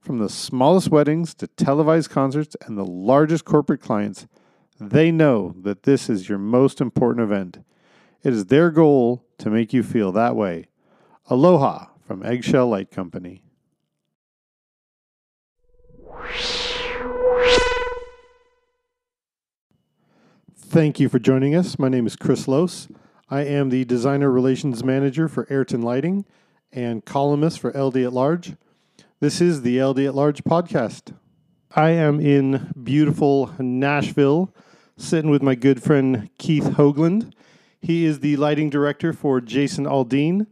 From the smallest weddings to televised concerts and the largest corporate clients, they know that this is your most important event. It is their goal to make you feel that way. Aloha from Eggshell Light Company. Thank you for joining us. My name is Chris Lose. I am the Designer Relations Manager for Ayrton Lighting and columnist for LD at Large. This is the LD at Large podcast. I am in beautiful Nashville, sitting with my good friend Keith Hoagland. He is the lighting director for Jason Aldean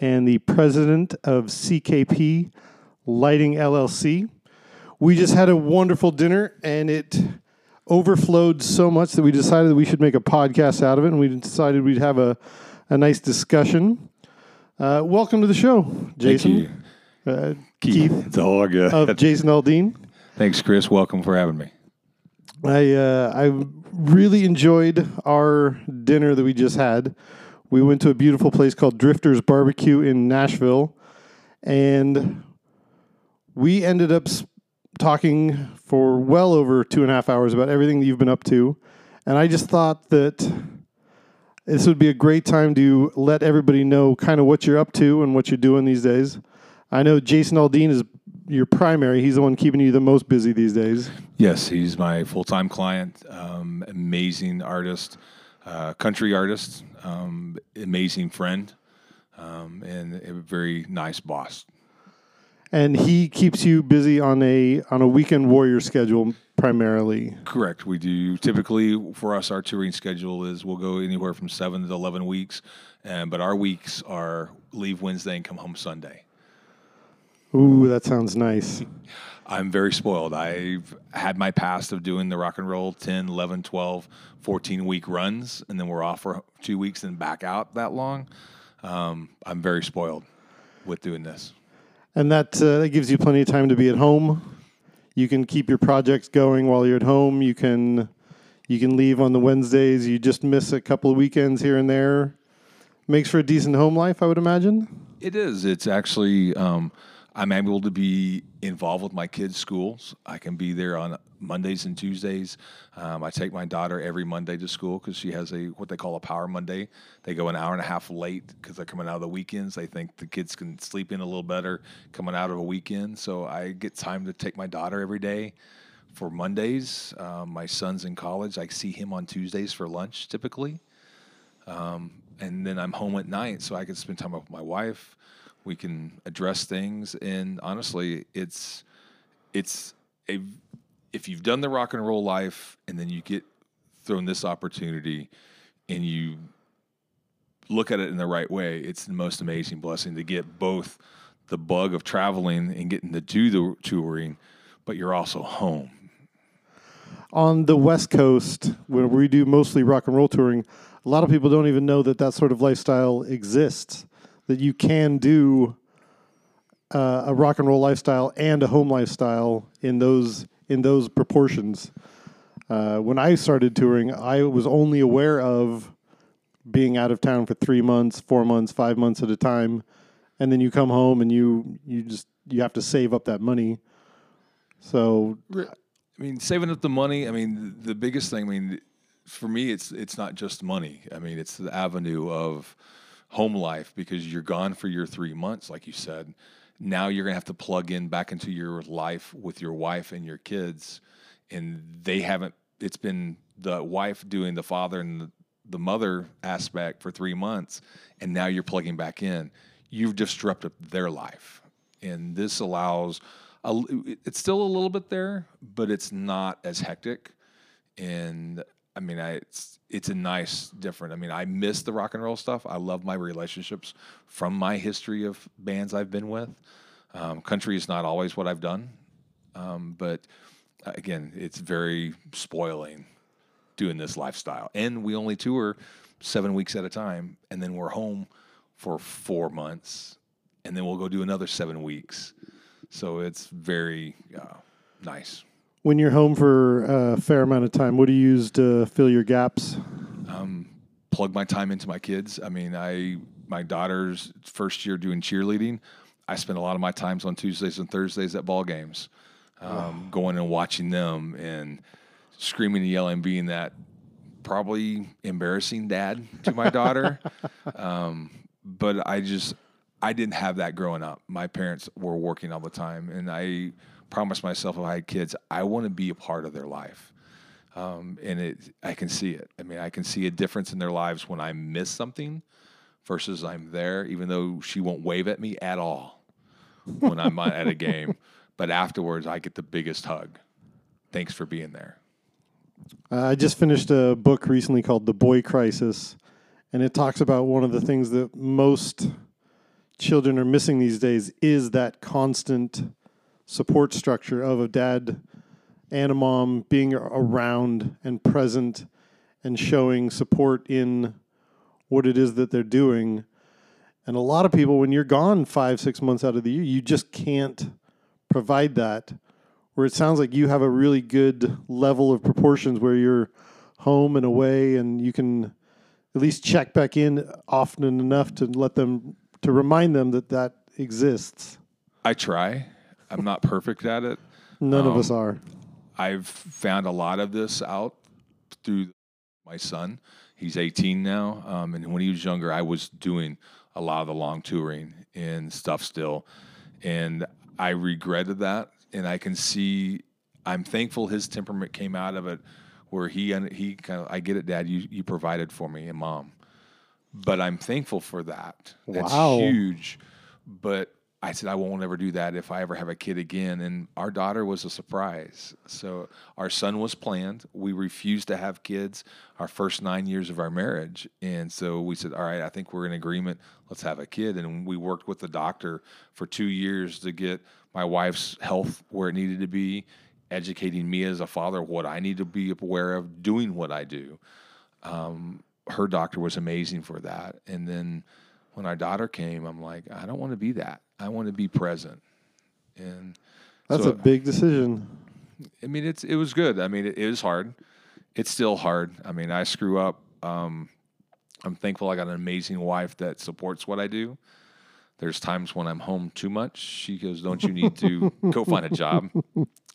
and the president of CKP Lighting LLC. We just had a wonderful dinner and it overflowed so much that we decided that we should make a podcast out of it and we decided we'd have a, a nice discussion. Uh, welcome to the show, Jason. Uh, Keith. Keith. It's all good. Of Jason Aldean. Thanks, Chris. Welcome for having me. I uh, I really enjoyed our dinner that we just had. We went to a beautiful place called Drifter's Barbecue in Nashville, and we ended up talking for well over two and a half hours about everything that you've been up to. And I just thought that this would be a great time to let everybody know kind of what you're up to and what you're doing these days. I know Jason Aldean is your primary. He's the one keeping you the most busy these days. Yes, he's my full time client. Um, amazing artist, uh, country artist, um, amazing friend, um, and a very nice boss. And he keeps you busy on a on a weekend warrior schedule primarily. Correct. We do typically for us our touring schedule is we'll go anywhere from seven to eleven weeks, and but our weeks are leave Wednesday and come home Sunday. Ooh, that sounds nice. I'm very spoiled. I've had my past of doing the rock and roll 10, 11, 12, 14 week runs, and then we're off for two weeks and back out that long. Um, I'm very spoiled with doing this. And that, uh, that gives you plenty of time to be at home you can keep your projects going while you're at home. You can you can leave on the Wednesdays. You just miss a couple of weekends here and there. Makes for a decent home life, I would imagine. It is. It's actually. Um, I'm able to be involved with my kids' schools. I can be there on Mondays and Tuesdays. Um, I take my daughter every Monday to school because she has a what they call a Power Monday. They go an hour and a half late because they're coming out of the weekends. They think the kids can sleep in a little better coming out of a weekend. So I get time to take my daughter every day for Mondays. Um, my son's in college. I see him on Tuesdays for lunch typically. Um, and then I'm home at night so I can spend time with my wife we can address things. And honestly it's it's a if you've done the rock and roll life and then you get thrown this opportunity and you look at it in the right way it's the most amazing blessing to get both the bug of traveling and getting to do the touring but you're also home. On the west coast where we do mostly rock and roll touring a lot of people don't even know that that sort of lifestyle exists that you can do uh, a rock and roll lifestyle and a home lifestyle in those in those proportions. Uh, when I started touring, I was only aware of being out of town for three months, four months, five months at a time, and then you come home and you you just you have to save up that money. So, I mean, saving up the money. I mean, the biggest thing. I mean, for me, it's it's not just money. I mean, it's the avenue of home life because you're gone for your three months, like you said. Now you're gonna have to plug in back into your life with your wife and your kids, and they haven't. It's been the wife doing the father and the, the mother aspect for three months, and now you're plugging back in. You've disrupted their life, and this allows. A, it's still a little bit there, but it's not as hectic, and I mean, I, it's it's a nice different. I mean, I miss the rock and roll stuff. I love my relationships from my history of bands I've been with. Um, country is not always what I've done, um, but uh, again, it's very spoiling doing this lifestyle. And we only tour seven weeks at a time, and then we're home for four months, and then we'll go do another seven weeks. So it's very uh, nice. When you're home for a fair amount of time, what do you use to fill your gaps? Um, plug my time into my kids. I mean, I my daughter's first year doing cheerleading. I spend a lot of my times on Tuesdays and Thursdays at ball games, um, going and watching them and screaming and yelling, being that probably embarrassing dad to my daughter. um, but I just I didn't have that growing up. My parents were working all the time, and I promised myself if I had kids, I want to be a part of their life. Um, and it, I can see it. I mean, I can see a difference in their lives when I miss something versus I'm there, even though she won't wave at me at all when I'm at a game. But afterwards, I get the biggest hug. Thanks for being there. Uh, I just finished a book recently called The Boy Crisis, and it talks about one of the things that most children are missing these days is that constant support structure of a dad and a mom being around and present and showing support in what it is that they're doing. And a lot of people, when you're gone five, six months out of the year, you just can't provide that. Where it sounds like you have a really good level of proportions where you're home and away and you can at least check back in often enough to let them, to remind them that that exists. I try. I'm not perfect at it. None of us are. I've found a lot of this out through my son. He's 18 now, um, and when he was younger, I was doing a lot of the long touring and stuff still, and I regretted that. And I can see, I'm thankful his temperament came out of it, where he he kind of, I get it, Dad, you you provided for me and Mom, but I'm thankful for that. That's Wow. huge, but I said I won't ever do that if I ever have a kid again. And our daughter was a surprise. So our son was planned. We refused to have kids our first nine years of our marriage, and so we said, "All right, I think we're in agreement. Let's have a kid." And we worked with the doctor for two years to get my wife's health where it needed to be, educating me as a father what I need to be aware of, doing what I do. Um, her doctor was amazing for that, and then when our daughter came, I'm like, I don't want to be that. I want to be present. And That's so, a big decision. I mean, it's it was good. I mean, it is hard. It's still hard. I mean, I screw up. Um, I'm thankful I got an amazing wife that supports what I do. There's times when I'm home too much. She goes, "Don't you need to go find a job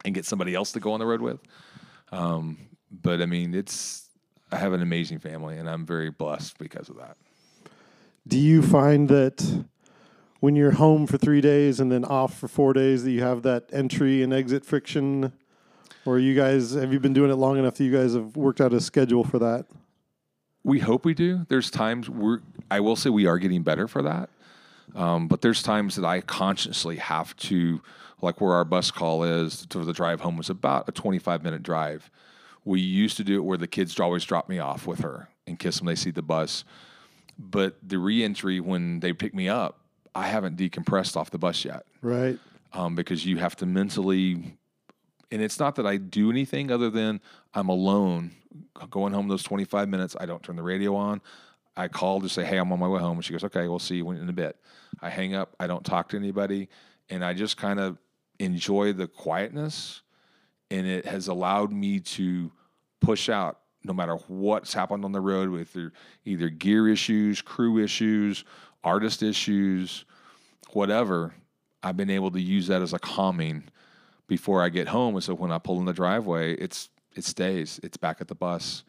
and get somebody else to go on the road with?" Um, but I mean, it's I have an amazing family, and I'm very blessed because of that. Do you find that when you're home for three days and then off for four days, that you have that entry and exit friction? Or you guys have you been doing it long enough that you guys have worked out a schedule for that? We hope we do. There's times we're, I will say we are getting better for that. Um, but there's times that I consciously have to, like where our bus call is to the drive home was about a 25 minute drive. We used to do it where the kids always drop me off with her and kiss them. They see the bus. But the reentry, when they pick me up, I haven't decompressed off the bus yet Right. um, because you have to mentally and it's not that I do anything other than I'm alone going home those 25 minutes. I don't turn the radio on. I call to say, hey, I'm on my way home. And she goes, okay, we'll see you in a bit. I hang up. I don't talk to anybody. And I just kind of enjoy the quietness. And it has allowed me to push out no matter what's happened on the road with either, gear issues, crew issues, artist issues, whatever. I've been able to use that as a calming before I get home. And so when I pull in the driveway, it's it stays. It's back at the bus.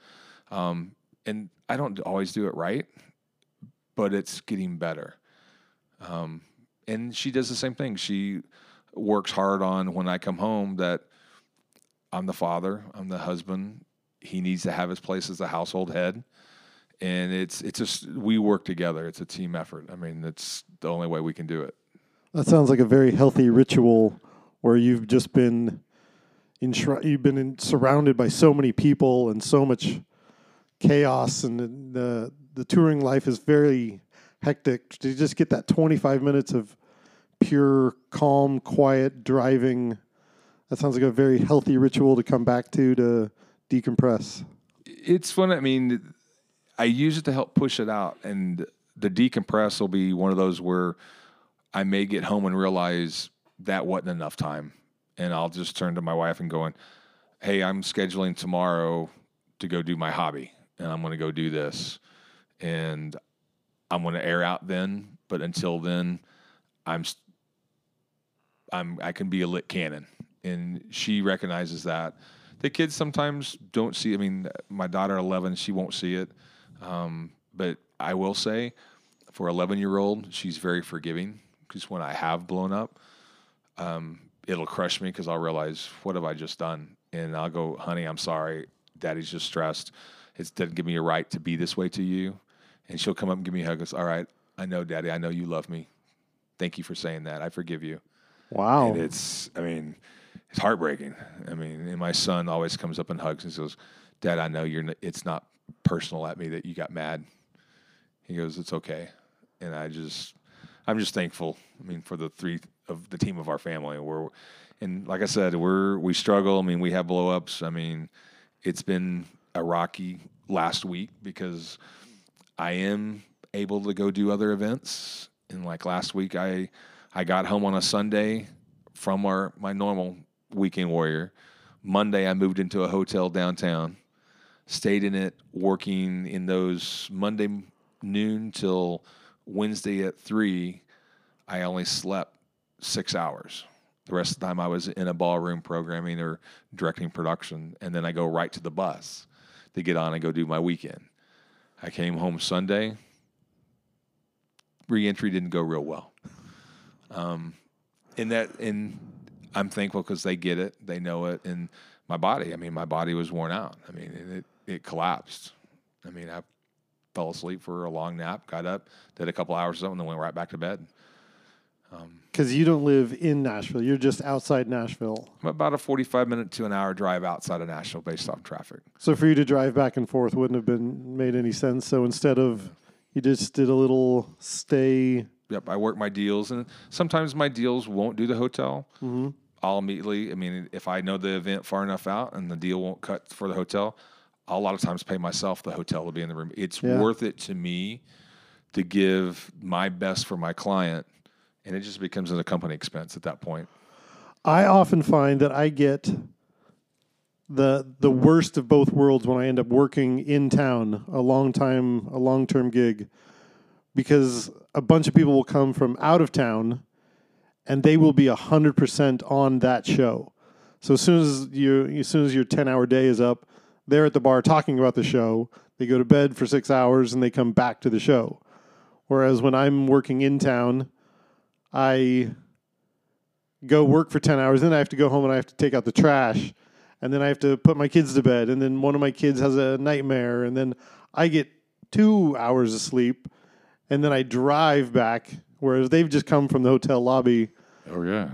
Um, and I don't always do it right, but it's getting better. Um, and she does the same thing. She works hard on when I come home that I'm the father, I'm the husband. He needs to have his place as the household head. And it's it's just we work together. It's a team effort. I mean, that's the only way we can do it. That sounds like a very healthy ritual where you've just been enshri- you've been in, surrounded by so many people and so much chaos and the the touring life is very hectic to just get that 25 minutes of pure, calm, quiet driving. That sounds like a very healthy ritual to come back to to decompress. It's fun. I mean, I use it to help push it out, and the decompress will be one of those where I may get home and realize that wasn't enough time, and I'll just turn to my wife and going, "Hey, I'm scheduling tomorrow to go do my hobby, and I'm going to go do this, and I'm going to air out then. But until then, I'm I'm I can be a lit cannon, and she recognizes that. The kids sometimes don't see. I mean, my daughter, eleven, she won't see it, um, but I will say, for eleven year old, she's very forgiving. Because when I have blown up, um, it'll crush me because I'll realize what have I just done, and I'll go, honey, I'm sorry. Daddy's just stressed. It doesn't give me a right to be this way to you. And she'll come up and give me a hug. All right, I know, Daddy. I know you love me. Thank you for saying that. I forgive you. Wow. And it's, I mean, it's heartbreaking. I mean, and my son always comes up and hugs and says, Dad, I know you're. n- It's not personal at me that you got mad. He goes, it's okay. And I just, I'm just thankful. I mean, for the three of the team of our family. We're, and like I said, we're we struggle. I mean, we have blowups. I mean, it's been a rocky last week because I am able to go do other events. And like last week, I I got home on a Sunday from our my normal weekend warrior. Monday, I moved into a hotel downtown, stayed in it, working in those Monday noon till Wednesday at three. I only slept six hours. The rest of the time, I was in a ballroom programming or directing production, and then I go right to the bus to get on and go do my weekend. I came home Sunday. Reentry didn't go real well. Um, in that, and I'm thankful because they get it, they know it, and my body. I mean, my body was worn out. I mean, it it collapsed. I mean, I fell asleep for a long nap, got up, did a couple hours or something, and then went right back to bed. Um, because you don't live in Nashville, you're just outside Nashville. I'm about a 45 minute to an hour drive outside of Nashville based off traffic. So for you to drive back and forth wouldn't have been made any sense. So instead of you just did a little stay. Yep, I work my deals, and sometimes my deals won't do the hotel. Mm-hmm. I'll immediately, I mean, if I know the event far enough out and the deal won't cut for the hotel, I'll a lot of times pay myself the hotel to be in the room. It's Yeah. worth it to me to give my best for my client, and it just becomes an company expense at that point. I often find that I get the the worst of both worlds when I end up working in town a long time a long term gig because a bunch of people will come from out of town and they will be hundred percent on that show. So as soon as you as soon as your ten hour day is up, they're at the bar talking about the show. They go to bed for six hours and they come back to the show. Whereas when I'm working in town, I go work for 10 hours. Then I have to go home and I have to take out the trash. And then I have to put my kids to bed. And then one of my kids has a nightmare. And then I get two hours of sleep. And then I drive back, whereas they've just come from the hotel lobby. Oh yeah,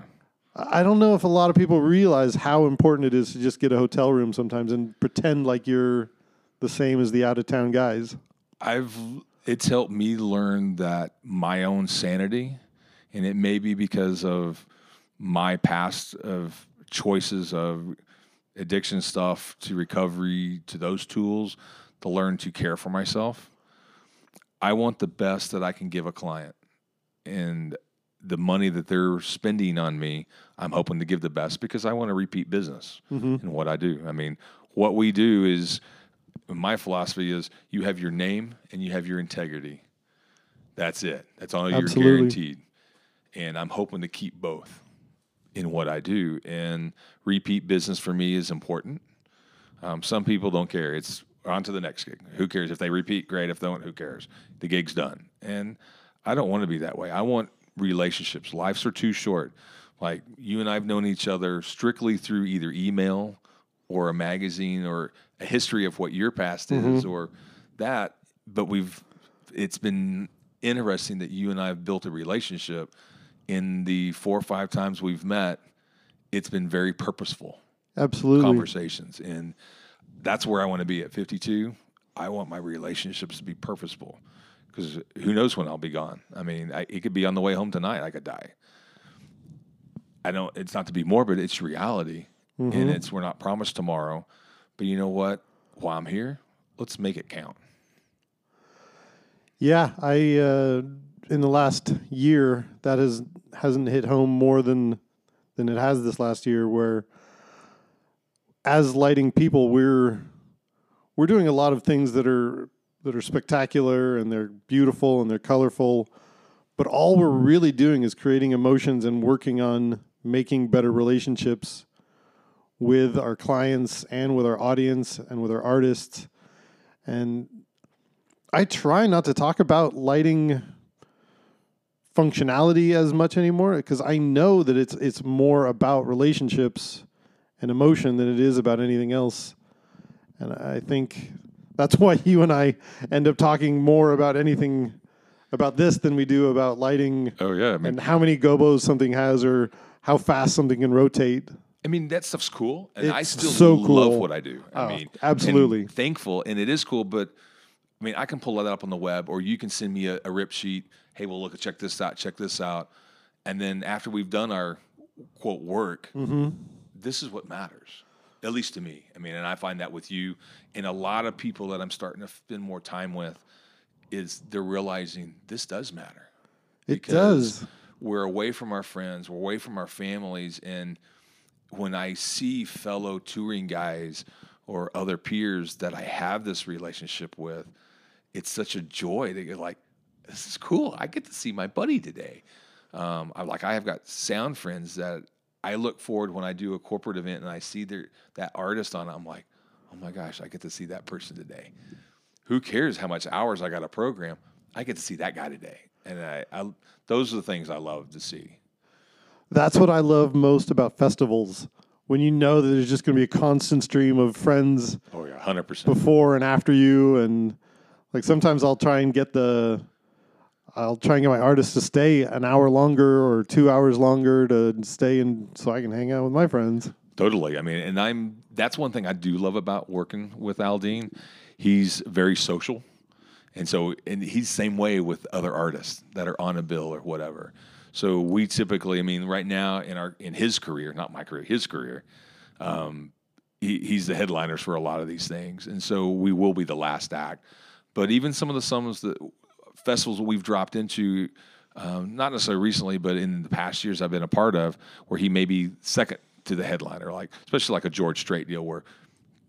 I don't know if a lot of people realize how important it is to just get a hotel room sometimes and pretend like you're the same as the out of town guys. I've it's helped me learn that my own sanity, and it may be because of my past of choices of addiction stuff to recovery to those tools to learn to care for myself. I want the best that I can give a client, and the money that they're spending on me, I'm hoping to give the best because I want to repeat business in what I do. I mean, what we do is my philosophy is you have your name and you have your integrity. That's it. That's all you're guaranteed. And I'm hoping to keep both in what I do. And repeat business for me is important. Um, some people don't care. It's on to the next gig. Who cares if they repeat? Great. If they don't, who cares? The gig's done. And I don't want to be that way. I want relationships. Lives are too short. Like you and I have known each other strictly through either email or a magazine or a history of what your past mm-hmm. is or that. But we've, it's been interesting that you and I have built a relationship in the four or five times we've met. It's been very purposeful Absolutely. conversations. And that's where I want to be at 52. I want my relationships to be purposeful because who knows when I'll be gone. I mean, I, it could be on the way home tonight. I could die. I don't. It's not to be morbid. It's reality, and it's we're not promised tomorrow. But you know what? While I'm here, let's make it count. Yeah, I uh, in the last year that has hasn't hit home more than than it has this last year. Where as lighting people, we're we're doing a lot of things that are that are spectacular and they're beautiful and they're colorful, but all we're really doing is creating emotions and working on making better relationships with our clients and with our audience and with our artists. And I try not to talk about lighting functionality as much anymore because I know that it's it's more about relationships and emotion than it is about anything else. And I think that's why you and I end up talking more about anything about this than we do about lighting Oh yeah, I mean, and how many gobos something has or how fast something can rotate. I mean that stuff's cool, and I still so love cool. what I do. I Oh, mean, absolutely. and thankful, and it is cool. But I mean, I can pull that up on the web, or you can send me a, a rip sheet. Hey, well, look, at check this out, check this out, and then after we've done our quote work, Mm-hmm. This is what matters, at least to me. I mean, and I find that with you and a lot of people that I'm starting to spend more time with, is they're realizing this does matter It does. We're away from our friends, we're away from our families, and when I see fellow touring guys or other peers that I have this relationship with, it's such a joy to get like, this is cool. I get to see my buddy today. Um, I like I have got sound friends that I look forward when I do a corporate event and I see their that artist on. it, I'm like, oh my gosh, I get to see that person today. Who cares how much hours I got a program? I get to see that guy today, and I, I those are the things I love to see. That's what I love most about festivals. When you know that there's just going to be a constant stream of friends Oh yeah, hundred percent. before and after you, and like sometimes I'll try and get the, I'll try and get my artist to stay an hour longer or two hours longer to stay and so I can hang out with my friends. Totally. I mean, and I'm that's one thing I do love about working with Aldean. He's very social. And so and he's same way with other artists that are on a bill or whatever. So we typically, I mean, right now in our in his career, not my career, his career, um, he, he's the headliners for a lot of these things. And so we will be the last act. But even some of the summers that festivals we've dropped into, um, not necessarily recently, but in the past years I've been a part of, where he may be second to the headliner, like especially like a George Strait deal where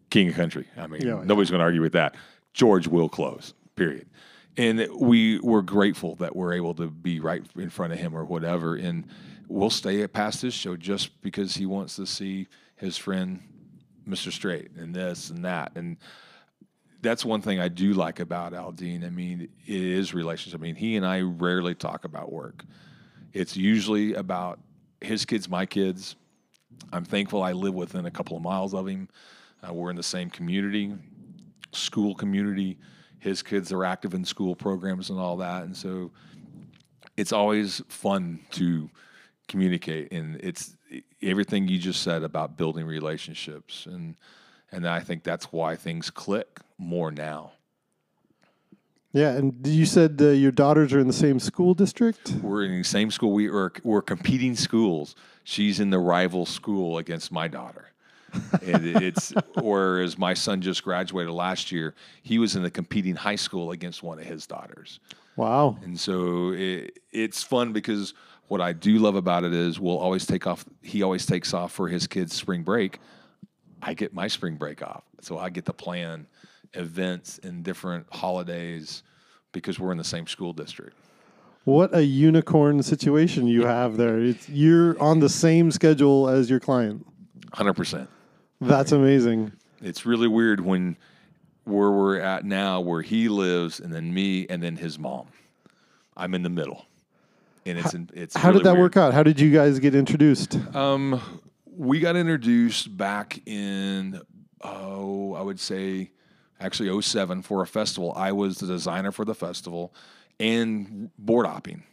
King of Country. I mean, Yeah, yeah. nobody's going to argue with that. George will close. Period. And we we're grateful that we're able to be right in front of him or whatever, and we'll stay at past his show just because he wants to see his friend Mr. Strait and this and that and that's one thing I do like about Aldean. I mean, it is relationship. I mean, he and I rarely talk about work. It's usually about his kids, my kids. I'm thankful I live within a couple of miles of him. Uh, we're in the same community, school community. His kids are active in school programs and all that, and so it's always fun to communicate. And it's everything you just said about building relationships, and and I think that's why things click more now. Yeah, and you said uh, your daughters are in the same school district. We're in the same school. We are we're competing schools. She's in the rival school against my daughter. and it- it's whereas my son just graduated last year, he was in the competing high school against one of his daughters. Wow. And so it, it's fun because what I do love about it is we'll always take off. He always takes off for his kids' spring break. I get my spring break off, so I get to plan events and different holidays because we're in the same school district. What a unicorn situation you have there. It's, you're on the same schedule as your client. Hundred percent. That's amazing. It's really weird when where we're at now, where he lives, and then me, and then his mom. I'm in the middle, and it's it's. How really did that weird. work out? How did you guys get introduced? Um, we got introduced back in oh, I would say actually 07 for a festival. I was the designer for the festival and board hopping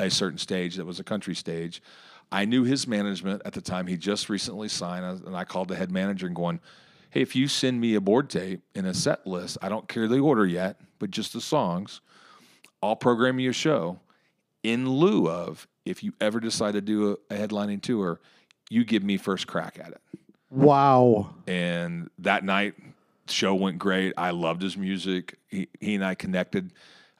a certain stage that was a country stage. I knew his management at the time. He just recently signed, uh, and I called the head manager and going, "Hey, if you send me a board tape and a set list, I don't care the order yet, but just the songs, I'll program you a show." in lieu of if you ever decide to do a, a headlining tour, you give me first crack at it. Wow. And that night, show went great. I loved his music. He, he and I connected.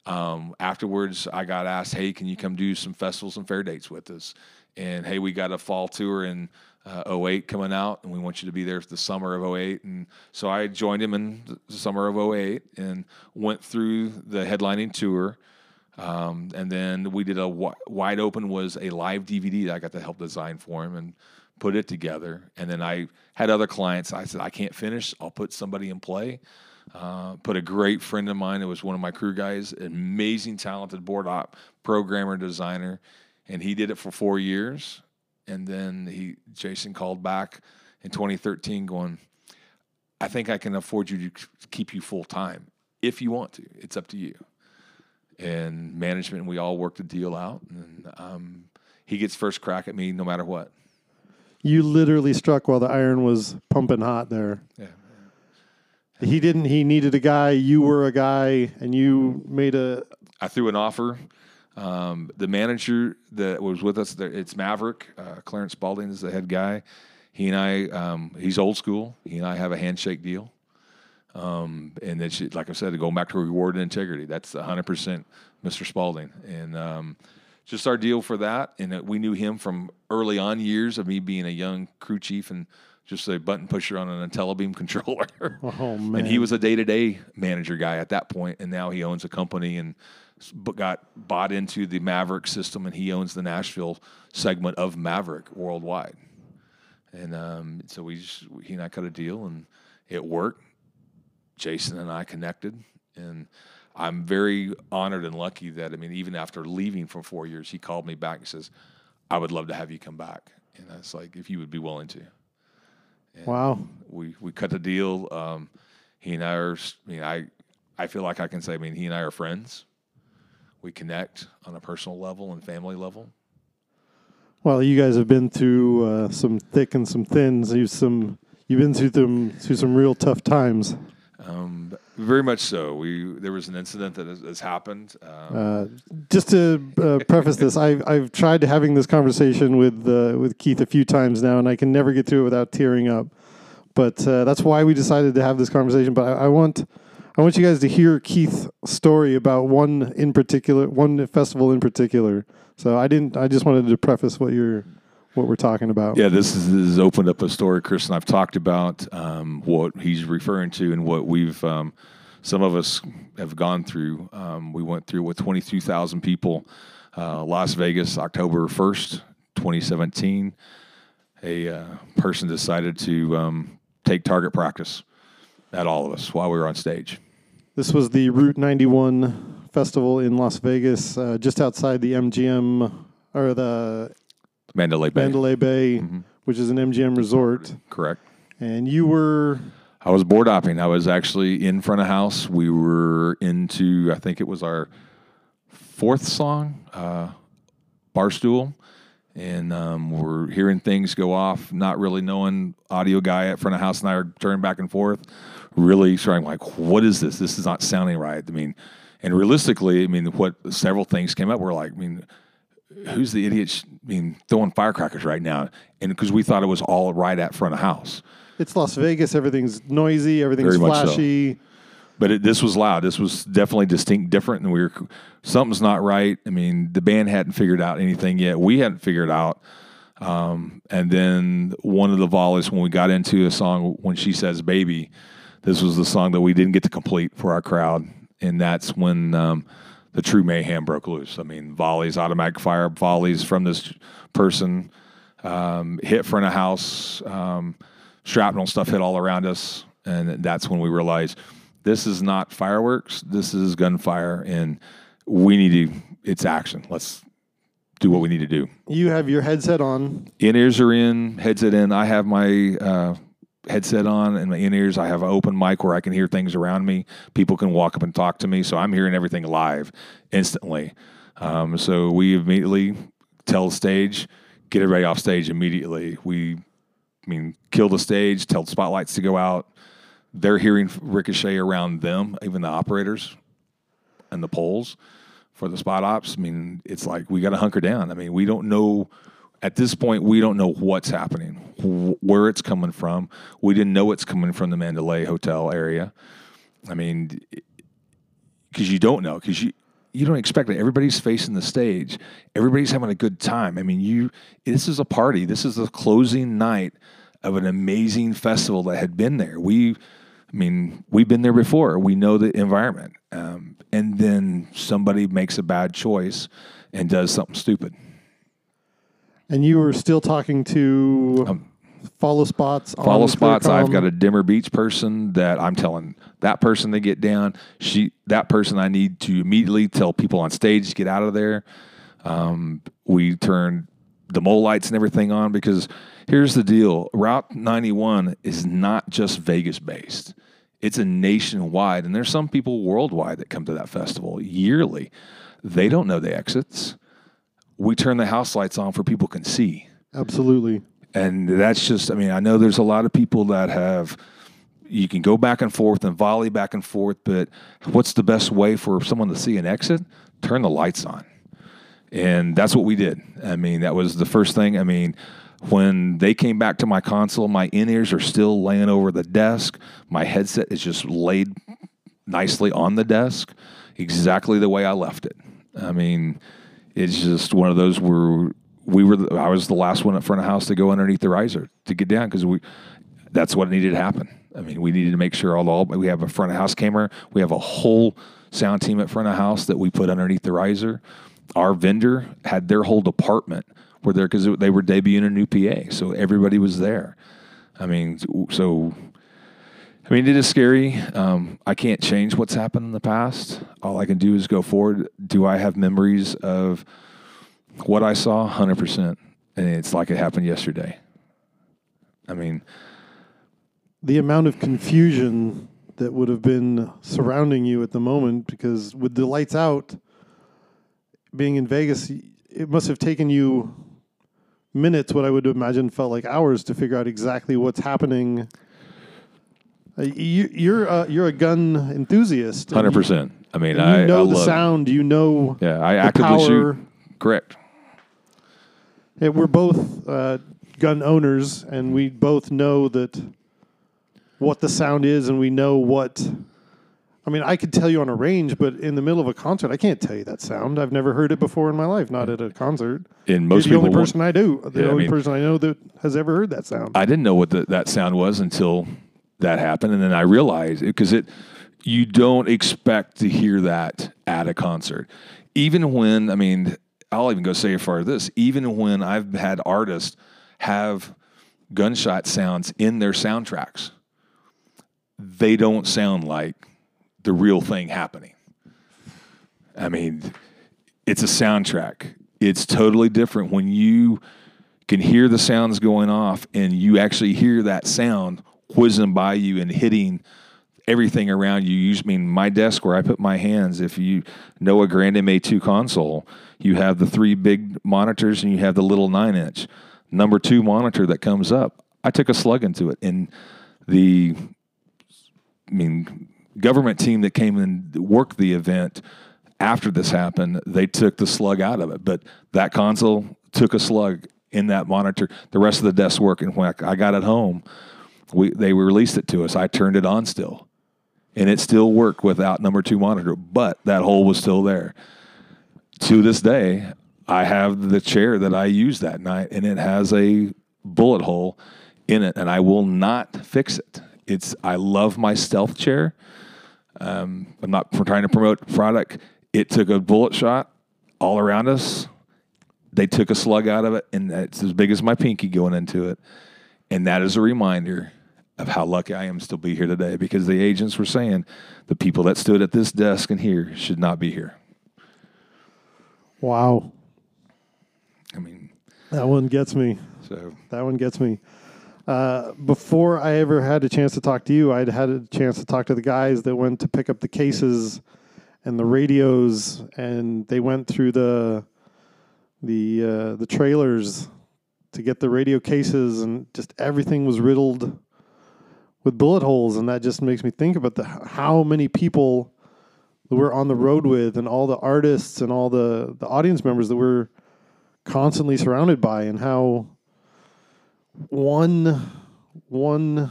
Um, afterwards, I got asked, "Hey, can you come do some festivals and fair dates with us?" And hey, we got a fall tour in uh, 08 coming out, and we want you to be there for the summer of 08. And so I joined him in the summer of 08 and went through the headlining tour. Um, and then we did a wide open was a live DVD that I got to help design for him and put it together. And then I had other clients. I said I can't finish. I'll put somebody in play. Uh, put a great friend of mine. It was one of my crew guys, amazing, talented board op programmer, designer, and he did it for four years. And then he, Jason, called back in 2013, going, "I think I can afford you to keep you full time if you want to. It's up to you." And management, we all worked a deal out, and um, he gets first crack at me no matter what. You literally struck while the iron was pumping hot there. Yeah. He didn't. He needed a guy. You were a guy, and you made a. I threw an offer. Um, the manager that was with us, there, it's Maverick. Uh, Clarence Spalding is the head guy. He and I, um, he's old school. He and I have a handshake deal. Um, and it's like I said, going back to reward and integrity. That's 100% Mr. Spalding. And um, just our deal for that. And uh, we knew him from early on years of me being a young crew chief and just a button pusher on an Intellabeam controller. Oh man! And he was a day to day manager guy at that point, and now he owns a company and got bought into the Maverick system, and he owns the Nashville segment of Maverick worldwide. And um, so we just, he and I cut a deal, and it worked. Jason and I connected, and I'm very honored and lucky that I mean, even after leaving for four years, he called me back and says, "I would love to have you come back." And I was like, "If you would be willing to." And Wow. we we cut the deal. Um, he and I are. I mean, I I feel like I can say. I mean, he and I are friends. We connect on a personal level and family level. Well, you guys have been through uh, some thick and some thins. You've some. You've been through them through some real tough times. Um, very much so. We there was an incident that has, has happened. Um, Uh, just to uh, preface this, I've I've tried having this conversation with uh, with Keith a few times now, and I can never get through it without tearing up. But uh, that's why we decided to have this conversation. But I, I want I want you guys to hear Keith's story about one in particular, one festival in particular. So I didn't. I just wanted to preface what you're what we're talking about. Yeah, this, is, this has opened up a story, Chris, and I've talked about um, what he's referring to and what we've, um, some of us have gone through. Um, we went through with 22,000 people, uh, Las Vegas, October 1st, 2017. A uh, person decided to um, take target practice at all of us while we were on stage. This was the Route 91 festival in Las Vegas, uh, just outside the MGM or the Mandalay Bay. Mandalay Bay, Mm-hmm. which is an MGM resort. Correct. And you were I was board hopping. I was actually in front of house. We were into, I think it was our fourth song, uh, Barstool. And um, we're hearing things go off, not really knowing. Audio guy at front of house and I are turning back and forth, really trying, like, what is this? This is not sounding right. I mean, and realistically, I mean, what several things came up. We're like, I mean, who's the idiot? I mean, throwing firecrackers right now? And because we thought it was all right at front of house. it's Las Vegas, everything's noisy, everything's Very much so. flashy. but it, this was loud. This was definitely distinct, different, and we were something's not right. I mean, the band hadn't figured out anything yet. We hadn't figured out. Um, and then one of the volleys when we got into a song when she says "baby," this was the song that we didn't get to complete for our crowd, and that's when um, the true mayhem broke loose. I mean, volleys, automatic fire volleys from this person um, hit front of house, um, shrapnel stuff hit all around us, and that's when we realized this is not fireworks. This is gunfire, and we need to. It's action. Let's do what we need to do. You have your headset on. In ears are in, headset in. I have my uh, headset on and my in ears. I have an open mic where I can hear things around me. People can walk up and talk to me, so I'm hearing everything live instantly. Um, so we immediately tell the stage, get everybody off stage immediately. We, I mean, kill the stage, tell the spotlights to go out. They're hearing ricochet around them, even the operators and the poles for the spot ops. I mean, it's like we got to hunker down. I mean, we don't know at this point. We don't know what's happening, wh- where it's coming from. We didn't know it's coming from the Mandalay Hotel area. I mean, because you don't know because you you don't expect it. Everybody's facing the stage. Everybody's having a good time. I mean, you this is a party. This is the closing night of an amazing festival that had been there. We, I mean, we've been there before. We know the environment. Um, and then somebody makes a bad choice and does something stupid. And you were still talking to follow spots. on Follow spots. I've got a dimmer beach person that I'm telling that person to get down. She that person I need to immediately tell people on stage to get out of there. Um, we turned the mole lights and everything on because here's the deal: Route 91 is not just Vegas based. It's a nationwide, and there's some people worldwide that come to that festival yearly. They don't know the exits. We turn the house lights on for people can see. Absolutely. and that's just i mean i know there's a lot of people that have you can go back and forth and volley back and forth but what's the best way for someone to see an exit? Turn the lights on. And that's what we did. I mean that was the first thing. I mean when they came back to my console my in-ears are still laying over the desk. My headset is just laid nicely on the desk exactly the way i left it. I mean it's just one of those where we were I was the last one at front of house to go underneath the riser to get down because we that's what needed to happen. I mean, we needed to make sure all the all we have a front of house camera, we have a whole sound team at front of house that we put underneath the riser. Our vendor had their whole department were there because they were debuting a new PA, so everybody was there. I mean, so I mean, it is scary. Um, I can't change what's happened in the past. All I can do is go forward. Do I have memories of what I saw? 100%. And it's like it happened yesterday. I mean, The amount of confusion that would have been surrounding you at the moment, because with the lights out, being in Vegas, it must have taken you minutes, what I would imagine felt like hours to figure out exactly what's happening. Uh, you, you're a, you're a gun enthusiast. 100%. I mean, You, I know I the love it. sound. You know. Yeah, I the actively power. shoot. Correct. Yeah, we're both uh, gun owners, and we both know that what the sound is, and we know what. I mean, I could tell you on a range, but in the middle of a concert, I can't tell you that sound. I've never heard it before in my life, not at a concert. And most You're the only person I do, the Yeah, I only mean- person I know that has ever heard that sound. I didn't know what the, that sound was until that happened, and then I realized because it, you don't expect to hear that at a concert, even when I mean, I'll even go say as far as this, even when I've had artists have gunshot sounds in their soundtracks, they don't sound like the real thing happening. I mean, it's a soundtrack. It's totally different when you can hear the sounds going off and you actually hear that sound whizzing by you and hitting everything around you. You I mean my desk where I put my hands, if you know a Grand MA2 console, you have the three big monitors and you have the little nine inch. Number two monitor that comes up. I took a slug into it. And the I mean, government team that came and worked the event after this happened, they took the slug out of it. But that console took a slug in that monitor. The rest of the desk working. When I got it home, we they released it to us. I turned it on still, and it still worked without number two monitor. But that hole was still there. To this day, I have the chair that I used that night, and it has a bullet hole in it, and I will not fix it. It's I love my stealth chair. Um, I'm not trying to promote product. It took a bullet shot all around us. They took a slug out of it, and it's as big as my pinky going into it. And that is a reminder of how lucky I am to still be here today because the agents were saying the people that stood at this desk and here should not be here. wow, I mean, that one gets me. so That one gets me. Uh, before I ever had a chance to talk to you, I'd had a chance to talk to the guys that went to pick up the cases and the radios, and they went through the the uh, the trailers to get the radio cases, and just everything was riddled with bullet holes, and that just makes me think about the how many people that we're on the road with and all the artists and all the, the audience members that we're constantly surrounded by and how one one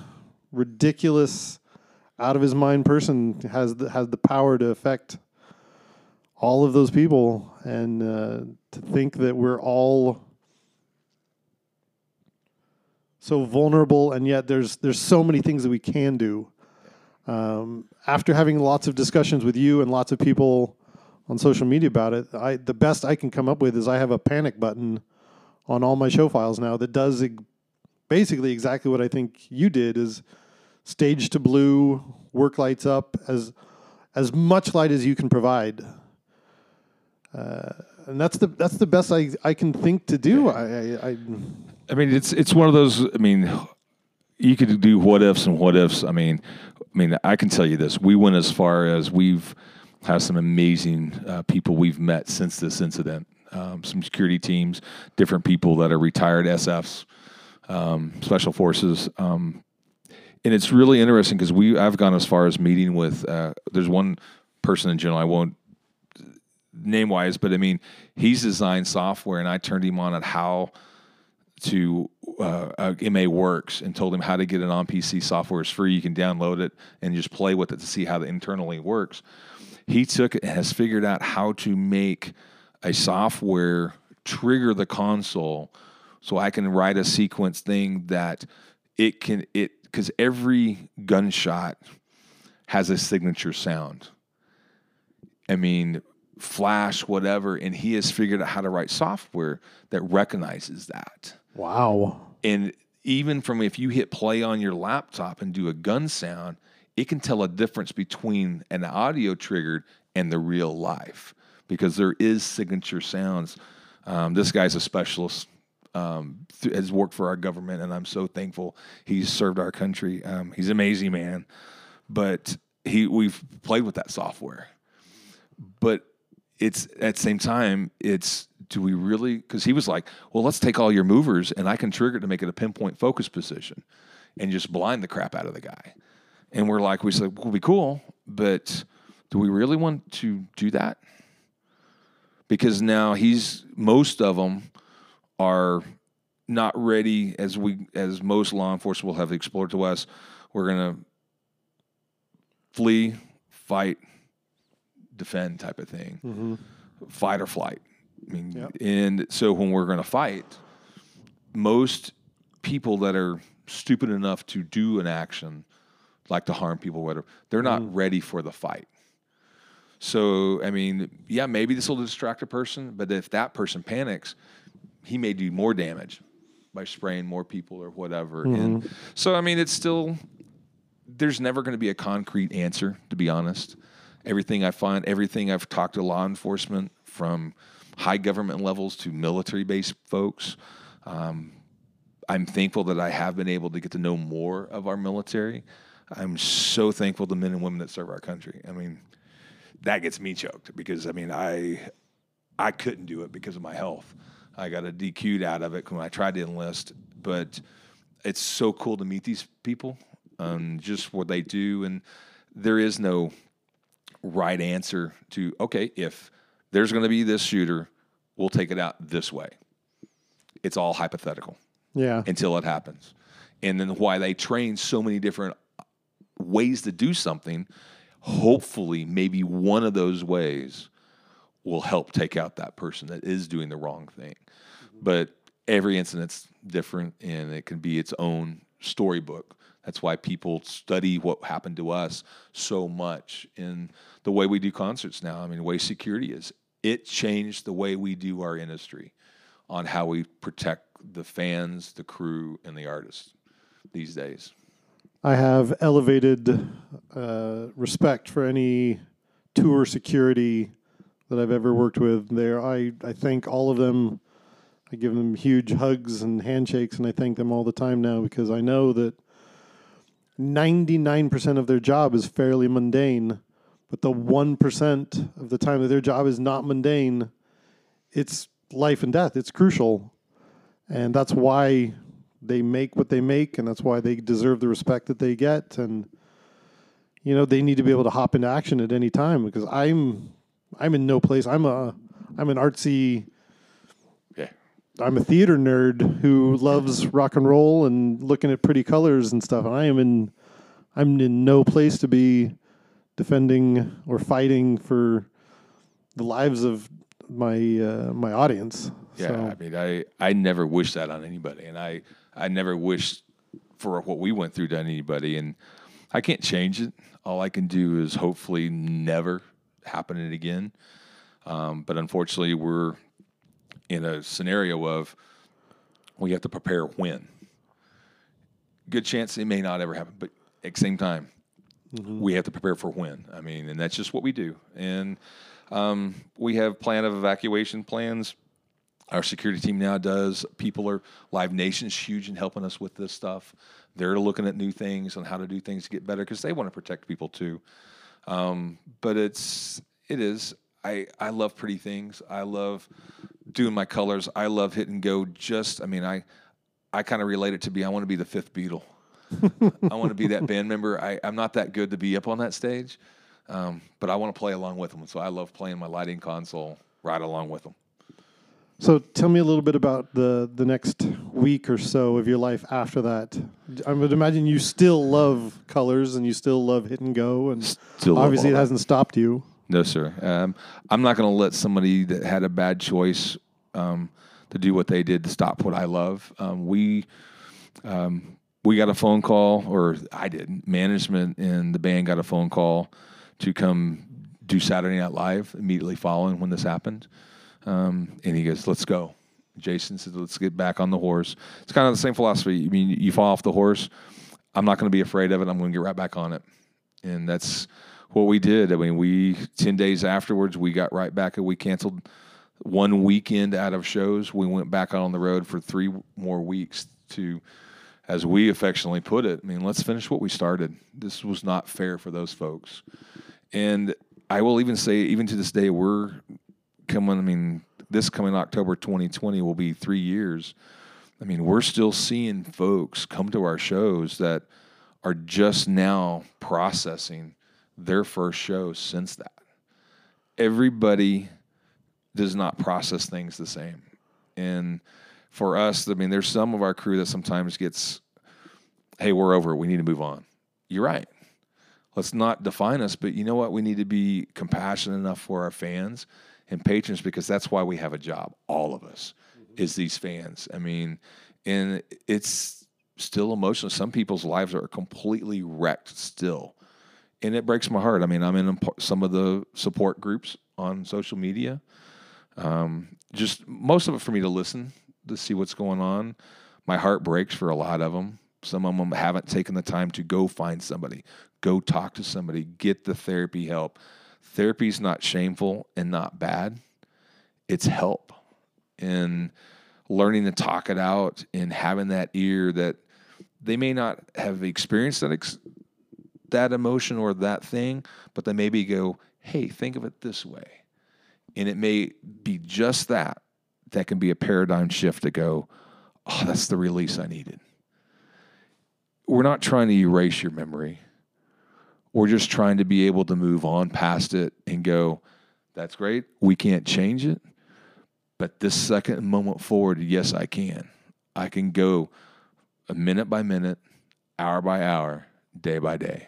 ridiculous out of his mind person has the, has the power to affect all of those people. And uh, to think that we're all so vulnerable and yet there's there's so many things that we can do um, after having lots of discussions with you and lots of people on social media about it I the best I can come up with is I have a panic button on all my show files now that does basically exactly what I think you did is stage to blue work lights up as as much light as you can provide uh, and that's the that's the best I, I can think to do. I, I, I I mean, it's it's one of those. I mean, you could do what ifs and what ifs. I mean, I mean, I can tell you this: we went as far as we've had some amazing uh, people we've met since this incident. Um, some security teams, different people that are retired SFs, um, special forces, um, and it's really interesting because we I've gone as far as meeting with. Uh, there's one person in general I won't name wise, but I mean, he's designed software, and I turned him on at how to uh, uh, MA Works and told him how to get it on PC. Software is free; you can download it and just play with it to see how it internally works. He took it and has figured out how to make a software trigger the console, so I can write a sequence thing that it can it because every gunshot has a signature sound. I mean, flash, whatever, and he has figured out how to write software that recognizes that. Wow. And even from if you hit play on your laptop and do a gun sound, it can tell a difference between an audio triggered and the real life because there is signature sounds. Um, this guy's a specialist. Um, th- has worked for our government, and I'm so thankful he's served our country. Um, he's amazing man, but he we've played with that software, but it's at the same time it's do we really because he was like well let's take all your movers and i can trigger it to make it a pinpoint focus position and just blind the crap out of the guy. And we're like we said we'll be cool but do we really want to do that? Because now he's most of them are not ready as we as most law enforcement will have explored to us. We're going to flee fight defend type of thing, mm-hmm. fight or flight. I mean, Yep. and so when we're going to fight, most people that are stupid enough to do an action, like to harm people, whatever, they're not mm. ready for the fight. So, I mean, yeah, maybe this will distract a person, but if that person panics, he may do more damage by spraying more people or whatever. And mm-hmm. so, I mean, it's still there's never going to be a concrete answer, to be honest. Everything I find, everything I've talked to law enforcement from high government levels to military based folks, um, I'm thankful that I have been able to get to know more of our military. I'm so thankful to men and women that serve our country. I mean, that gets me choked because I mean, I I couldn't do it because of my health. I got a DQ'd out of it when I tried to enlist, but it's so cool to meet these people and just what they do. And there is no right answer to, okay, if there's going to be this shooter, we'll take it out this way. It's all hypothetical Yeah. until it happens. And then why they train so many different ways to do something, hopefully, maybe one of those ways will help take out that person that is doing the wrong thing. Mm-hmm. But every incident's different and it can be its own storybook. That's why people study what happened to us so much in the way we do concerts now. I mean, the way security is, it changed the way we do our industry on how we protect the fans, the crew, and the artists these days. I have elevated uh, respect for any tour security that I've ever worked with. There, I, I thank all of them. I give them huge hugs and handshakes, and I thank them all the time now because I know that 99% of their job is fairly mundane, but the 1% of the time that their job is not mundane, it's life and death. It's crucial. And that's why they make what they make, and that's why they deserve the respect that they get. And you know, they need to be able to hop into action at any time because I'm I'm in no place. I'm a I'm an artsy. I'm a theater nerd who loves rock and roll and looking at pretty colors and stuff. And I am in I'm in no place to be defending or fighting for the lives of my uh, my audience. Yeah, So, I mean, I I never wish that on anybody, and I I never wished for what we went through to anybody, and I can't change it. All I can do is hopefully never happen it again. Um, but unfortunately, we're in a scenario of we have to prepare when. Good chance it may not ever happen, but at the same time, we have to prepare for when. I mean, and that's just what we do. And um, we have plan of evacuation plans. Our security team now does. People are Live Nation's huge in helping us with this stuff. They're looking at new things on how to do things to get better because they want to protect people too. Um, but it's it is. I I love pretty things. I love doing my colors. I love hit and go. Just I mean I I kind of relate it to be. I want to be the fifth Beatle. I want to be that band member. I, I'm not that good to be up on that stage, um, but I want to play along with them. So I love playing my lighting console right along with them. so tell me a little bit about the the next week or so of your life after that. I would imagine you still love colors and you still love hit and go, and Still obviously it that. hasn't stopped you. No, sir. Um, I'm not going to let somebody that had a bad choice um, to do what they did to stop what I love. Um, we um, we got a phone call, or I did. Management and the band got a phone call to come do Saturday Night Live immediately following when this happened. Um, and he goes, "Let's go." Jason said, "Let's get back on the horse." It's kind of the same philosophy. I mean, you fall off the horse. I'm not going to be afraid of it. I'm going to get right back on it, and that's what we did. I mean, we ten days afterwards, we got right back. And we canceled one weekend out of shows. We went back on the road for three more weeks to, as we affectionately put it. I mean, let's finish what we started. This was not fair for those folks, and I will even say, even to this day, we're coming. I mean, this coming October 2020 will be three years. I mean, we're still seeing folks come to our shows that are just now processing their first show since that. Everybody does not process things the same. And for us, I mean, there's some of our crew that sometimes gets, hey, we're over. We need to move on. You're right. Let's not define us, but you know what? We need to be compassionate enough for our fans and patrons because that's why we have a job. All of us mm-hmm. is these fans. I mean, and it's still emotional. Some people's lives are completely wrecked still. And it breaks my heart. I mean, I'm in some of the support groups on social media. Um, just most of it for me to listen to see what's going on. My heart breaks for a lot of them. Some of them haven't taken the time to go find somebody, go talk to somebody, get the therapy help. Therapy is not shameful and not bad. It's help. And learning to talk it out and having that ear that they may not have experienced that ex- that emotion or that thing, but they maybe go, "Hey, think of it this way," and it may be just that that can be a paradigm shift to go, "Oh, that's the release I needed." We're not trying to erase your memory. We're just trying to be able to move on past it and go, "That's great. We can't change it." But this second moment forward, yes, I can. I can go a minute by minute, hour by hour, day by day.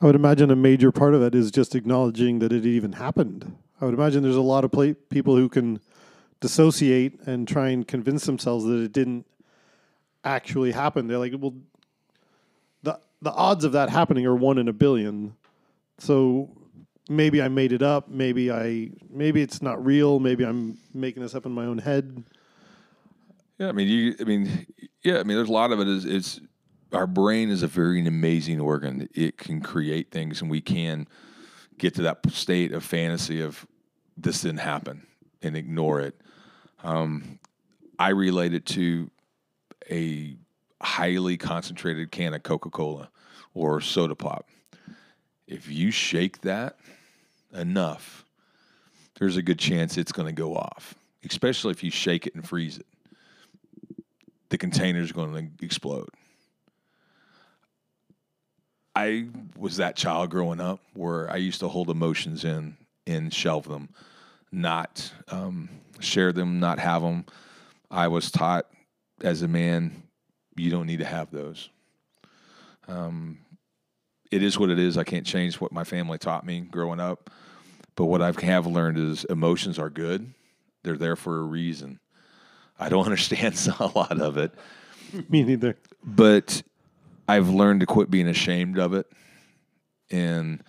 I would imagine a major part of that is just acknowledging that it even happened. I would imagine there's a lot of pla people who can dissociate and try and convince themselves that it didn't actually happen. They're like, well, the the odds of that happening are one in a billion. So maybe I made it up. Maybe I maybe it's not real. Maybe I'm making this up in my own head. Yeah, I mean, you. I mean, yeah, I mean, there's a lot of it. Is it's our brain is a very amazing organ. It can create things, and we can get to that state of fantasy of this didn't happen and ignore it. Um, I relate it to a highly concentrated can of Coca Cola or soda pop. If you shake that enough, there's a good chance it's going to go off, especially if you shake it and freeze it. The container is going to explode. I was that child growing up where I used to hold emotions in and shelve them, not um, share them, not have them. I was taught as a man, you don't need to have those. Um, it is what it is. I can't change what my family taught me growing up. But what I have learned is emotions are good. They're there for a reason. I don't understand a lot of it, Me neither. but I've learned to quit being ashamed of it, and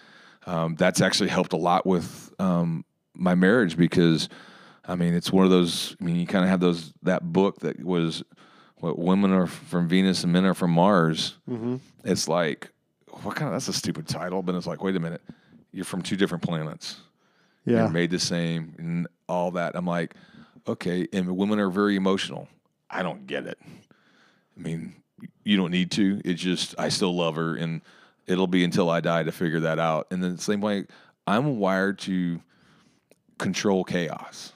um, that's actually helped a lot with um, my marriage because, I mean, it's one of those. I mean, you kind of have those that book that was what women are from Venus and men are from Mars. It's like what kind of that's a stupid title, but it's like wait a minute, you're from two different planets Yeah. you're made the same and all that. I'm like, okay, and women are very emotional. I don't get it. I mean, you don't need to. It's just I still love her, and it'll be until I die to figure that out. And then the same way, I'm wired to control chaos,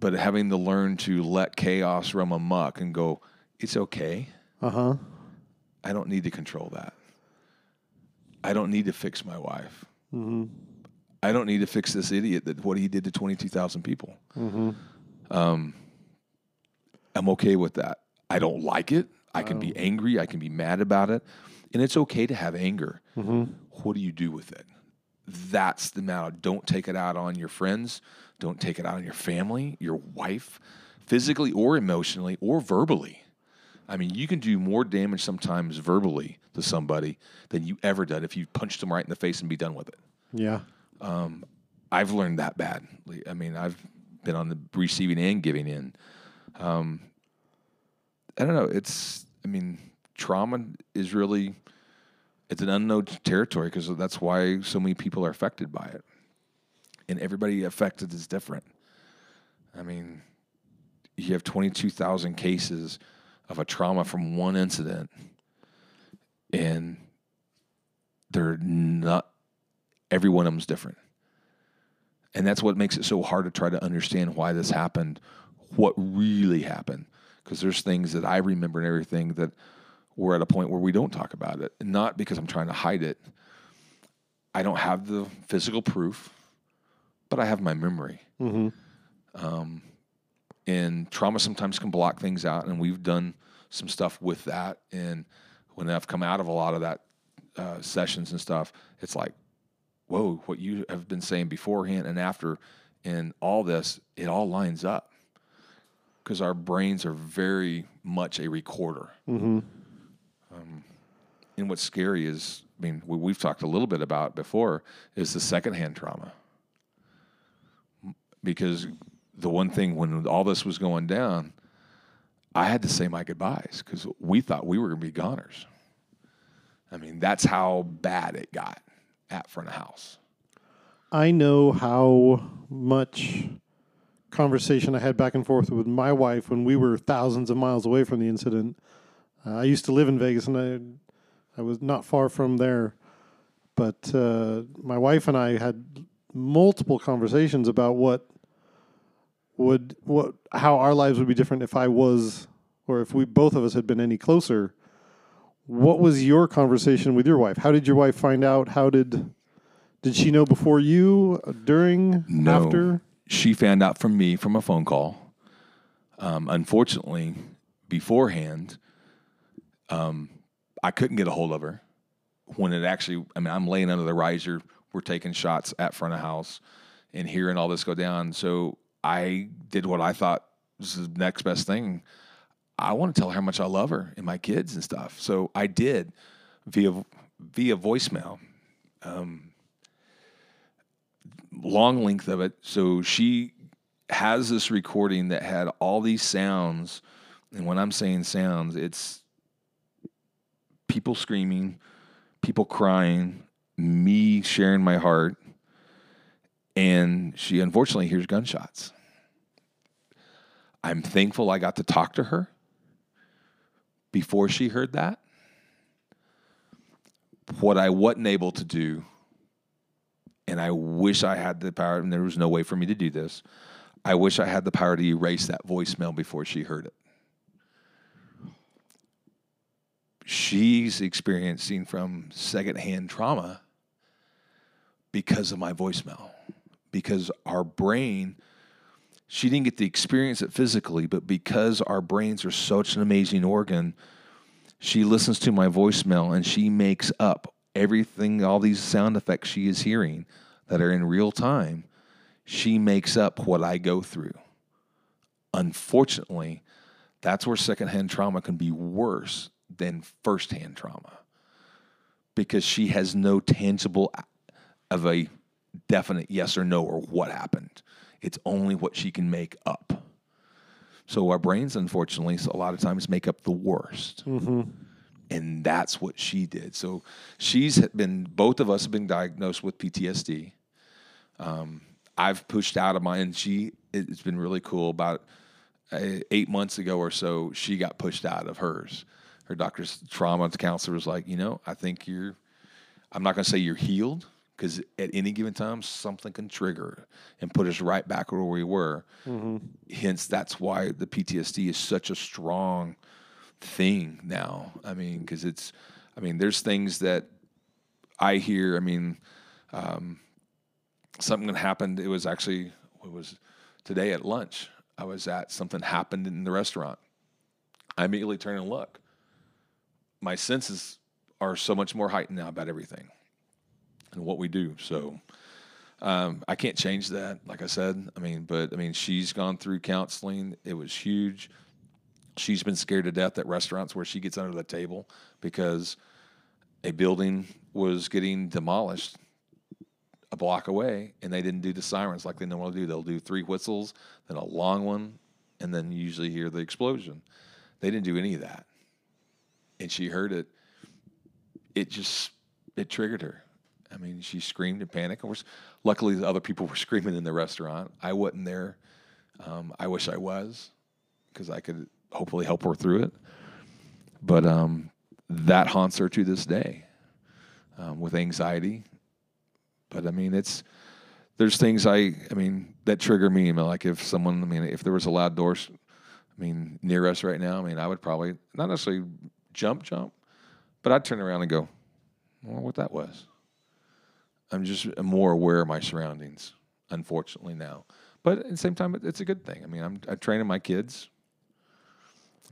but having to learn to let chaos run amok and go, it's okay. Uh huh. I don't need to control that. I don't need to fix my wife. I don't need to fix this idiot that what he did to 22,000 people. Um, I'm okay with that. I don't like it. I can be angry. I can be mad about it. And it's okay to have anger. What do you do with it? That's the matter. Don't take it out on your friends. Don't take it out on your family, your wife, physically or emotionally or verbally. I mean, you can do more damage sometimes verbally to somebody than you ever done if you punched them right in the face and be done with it. Yeah. I've learned that badly. I mean, I've been on the receiving and giving end. Um, I don't know. It's, I mean, trauma is really, it's an unknown territory because that's why so many people are affected by it. And everybody affected is different. I mean, you have 22,000 cases of a trauma from one incident, and they're not, every one of them's different. And that's what makes it so hard to try to understand why this happened, what really happened. Because there's things that I remember and everything that we're at a point where we don't talk about it. And not because I'm trying to hide it. I don't have the physical proof, but I have my memory. Um, and trauma sometimes can block things out, and we've done some stuff with that. And when I've come out of a lot of that uh, sessions and stuff, it's like, whoa, what you have been saying beforehand and after, and all this, it all lines up because our brains are very much a recorder. Um, and what's scary is, I mean, we, we've talked a little bit about before, is the secondhand trauma. Because the one thing when all this was going down, I had to say my goodbyes because we thought we were going to be goners. I mean, that's how bad it got at front of house. I know how much conversation I had back and forth with my wife when we were thousands of miles away from the incident. Uh, I used to live in Vegas, and I I was not far from there. But uh, my wife and I had multiple conversations about what would what how our lives would be different if I was or if we both of us had been any closer. What was your conversation with your wife? How did your wife find out? How did did she know before you, during, No. after? She found out from me from a phone call. Um, unfortunately, beforehand, um, I couldn't get a hold of her. When it actually, I mean, I'm laying under the riser. We're taking shots at front of house and hearing all this go down. So I did what I thought was the next best thing. I want to tell her how much I love her and my kids and stuff. So I did via via voicemail. Um, long length of it. So she has this recording that had all these sounds. And when I'm saying sounds, it's people screaming, people crying, me sharing my heart. And she unfortunately hears gunshots. I'm thankful I got to talk to her before she heard that. What I wasn't able to do and I wish I had the power, and there was no way for me to do this. I wish I had the power to erase that voicemail before she heard it. she's experiencing from secondhand trauma because of my voicemail. Because our brain, she didn't get to experience it physically, but because our brains are such an amazing organ, she listens to my voicemail and she makes up everything, all these sound effects she is hearing that are in real time. She makes up what I go through. Unfortunately, that's where secondhand trauma can be worse than firsthand trauma because she has no tangible of a definite yes or no or what happened. It's only what she can make up. So our brains, unfortunately, a lot of times make up the worst. Mm-hmm. And that's what she did. So she's been, both of us have been diagnosed with PTSD. Um, I've pushed out of mine, and she, it's been really cool. About uh, eight months ago or so, she got pushed out of hers. Her doctor's trauma counselor was like, you know, I think you're, I'm not going to say you're healed because at any given time, something can trigger and put us right back where we were. Hence, that's why the PTSD is such a strong thing now. I mean, because it's, I mean, there's things that I hear. I mean, um, something that happened. It was actually it was today at lunch. I was at something happened in the restaurant. I immediately turn and look. My senses are so much more heightened now about everything and what we do. So um, I can't change that. Like I said, I mean, but I mean, she's gone through counseling. It was huge. She's been scared to death at restaurants where she gets under the table because a building was getting demolished a block away and they didn't do the sirens like they normally do. They'll do three whistles, then a long one, and then you usually hear the explosion. They didn't do any of that. And she heard it. It just it triggered her. I mean, she screamed in panic. Of course, luckily the other people were screaming in the restaurant. I wasn't there. Um, I wish I was because I could hopefully help her through it. But um, that haunts her to this day um, with anxiety. But I mean, it's there's things I I mean that trigger me. Like if someone, I mean, if there was a loud door, I mean, near us right now, I mean, I would probably not necessarily jump, jump, but I'd turn around and go, wonder what that was. I'm just more aware of my surroundings, unfortunately now. But at the same time, it's a good thing. I mean, I'm, I'm training my kids.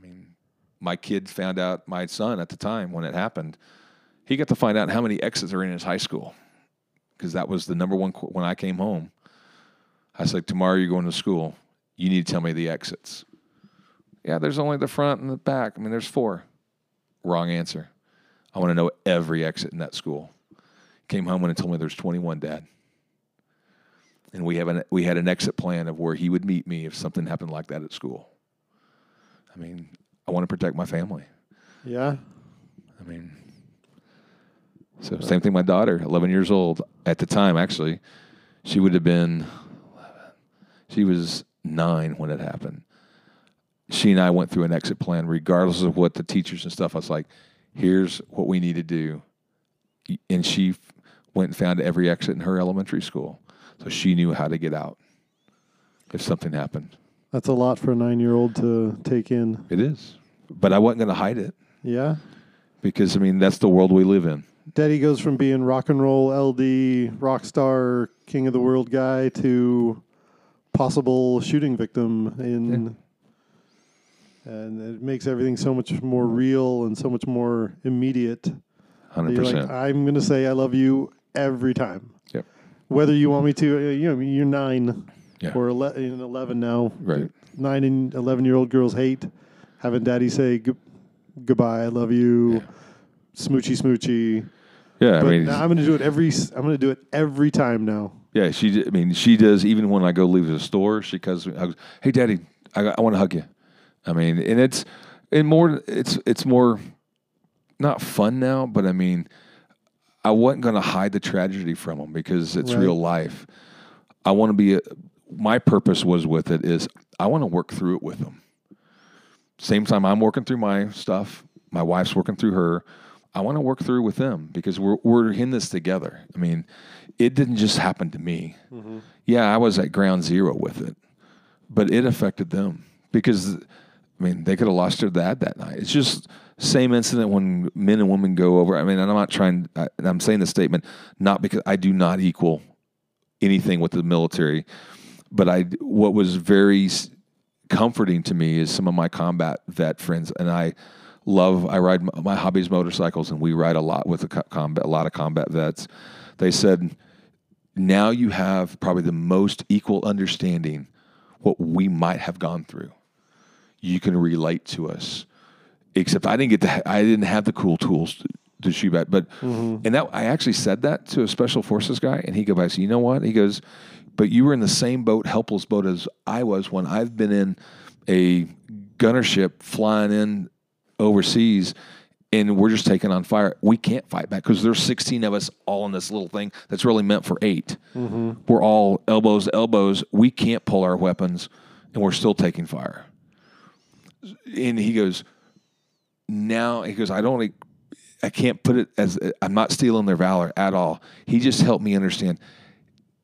I mean, my kid found out, my son at the time when it happened, he got to find out how many exits are in his high school because that was the number one qu- when I came home. I said, Tomorrow you're going to school. You need to tell me the exits. Yeah, there's only the front and the back. I mean, there's four. Wrong answer. I want to know every exit in that school. Came home and told me there's 21, Dad. And we have an we had an exit plan of where he would meet me if something happened like that at school. I mean, I want to protect my family. Yeah. I mean, so same thing. My daughter, 11 years old at the time, actually, she would have been, she was nine when it happened. She and I went through an exit plan, regardless of what the teachers and stuff. I was like, "Here's what we need to do," and she went and found every exit in her elementary school, so she knew how to get out if something happened. That's a lot for a nine year old to take in. It is, but I wasn't going to hide it Yeah. because I mean that's the world we live in. Daddy goes from being rock and roll LD, rock star, king of the world guy to possible shooting victim in and it makes everything so much more real and so much more immediate. that Hundred You're like. I'm going to say I love you every time. Yep. Whether you want me to, uh, you know, you're nine Yeah. or 11, 11 now. Right. Nine and 11 year old girls hate having daddy say gu- goodbye, I love you, smoochy smoochy. Yeah, I mean, I'm going to do it every. I'm going to do it every time now. yeah, she. I mean, she does. Even when I go leave the store, she comes. Hugs, hey, Daddy, I, I want to hug you. I mean, and it's and more. It's it's more not fun now, but I mean, I wasn't going to hide the tragedy from them because it's Right. real life. I want to be. A, my purpose was with it is I want to work through it with them. Same time I'm working through my stuff, my wife's working through her. I want to work through with them because we're we're in this together. I mean, it didn't just happen to me. Mm-hmm. Yeah, I was at ground zero with it, but it affected them because I mean they could have lost their dad that night. It's just same incident when men and women go over. I mean, I'm not trying. I, I'm saying the statement not because I do not equal anything with the military, but I what was very comforting to me is some of my combat vet friends, and I love. I ride my, my hobby motorcycles, and we ride a lot with co- combat. A lot of combat vets. They said now you have probably the most equal understanding what we might have gone through. You can relate to us, except I didn't get the I didn't have the cool tools to, to shoot at. But mm-hmm. and that I actually said that to a special forces guy, and he goes, "I said, you know what?" He goes, "But you were in the same boat, helpless boat as I was when I've been in a gunner ship flying in overseas." And we're just taking on fire. We can't fight back because there's 16 of us all in this little thing that's really meant for 8 mm-hmm. We're all elbows to elbows. We can't pull our weapons, and we're still taking fire and he goes, now he goes, I don't, I can't put it as I'm not stealing their valor at all. He just helped me understand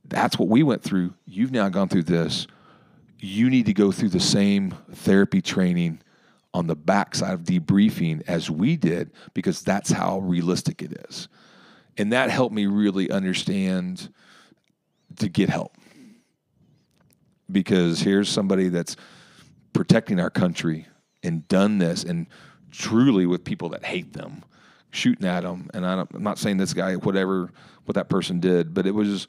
that's what we went through. You've now gone through this. You need to go through the same therapy training on the backside of debriefing as we did because that's how realistic it is. And that helped me really understand to get help. Because here's somebody that's protecting our country and done this and truly with people that hate them shooting at them and I i'm not saying this guy whatever what that person did but it was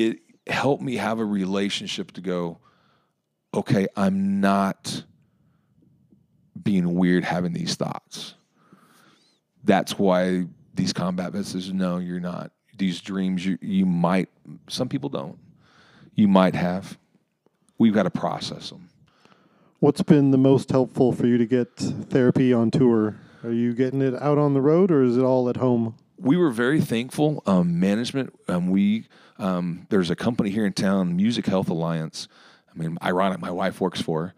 it helped me have a relationship to go okay i'm not being weird having these thoughts. That's why these combat vets says no you're not. These dreams you, you might some people don't. You might have. We've got to process them What's been the most helpful for you to get therapy on tour? Are you getting it out on the road or is it all at home? We were very thankful. Um, management, um, we um, there's a company here in town, Music Health Alliance. I mean, ironic, my wife works for.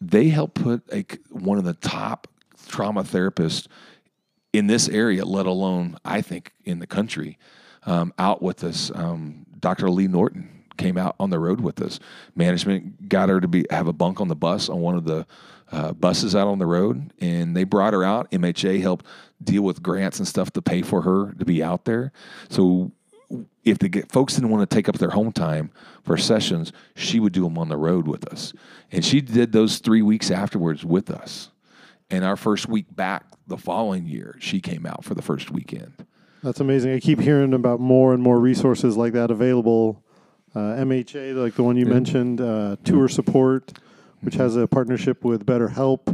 They help put a, one of the top trauma therapists in this area, let alone I think in the country, um, out with us. Um, Dr. Lee Norton came out on the road with us. Management got her to be have a bunk on the bus on one of the uh, buses out on the road, and they brought her out. MHA helped deal with grants and stuff to pay for her to be out there. So if the folks didn't want to take up their home time for sessions, she would do them on the road with us, and she did those three weeks afterwards with us. And our first week back the following year, she came out for the first weekend. That's amazing. I keep hearing about more and more resources like that available. Uh, MHA, like the one you mentioned, uh, Tour Support, which has a partnership with BetterHelp.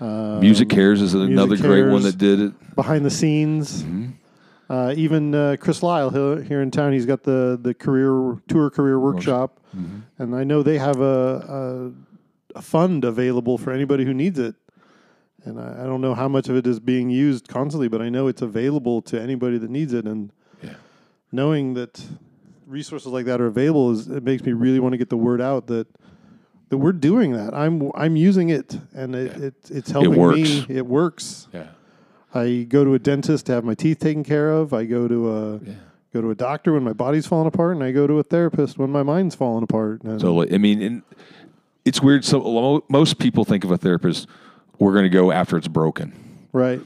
Um, MusiCares is another great one that did it. behind the scenes. Uh, even uh, Chris Lisle here, in town, he's got the the career tour career workshop, and I know they have a, a a fund available for anybody who needs it. And I, I don't know how much of it is being used constantly, but I know it's available to anybody that needs it. And Yeah. knowing that resources like that are available is it makes me really want to get the word out that that we're doing that. I'm I'm using it, and it, it it's helping works. me. It works. Yeah. I go to a dentist to have my teeth taken care of. I go to a go to a doctor when my body's falling apart, and I go to a therapist when my mind's falling apart. And So I mean, and it's weird. So most people think of a therapist, we're going to go after it's broken. right,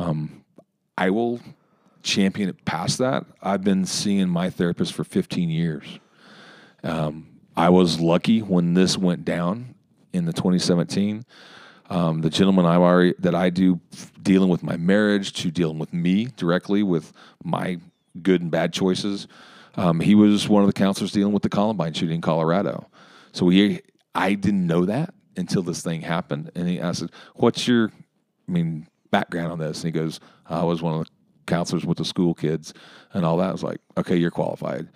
Um, I will champion it past that. I've been seeing my therapist for 15 years. Um, I was lucky when this went down in the 2017. Um, the gentleman I that I do dealing with my marriage to dealing with me directly with my good and bad choices. Um, he was one of the counselors dealing with the Columbine shooting in Colorado. So he, I didn't know that until this thing happened. And he asked, "What's your, I mean, background on this?" And he goes, "I was one of the counselors with the school kids and all that." I was like, "Okay, you're qualified."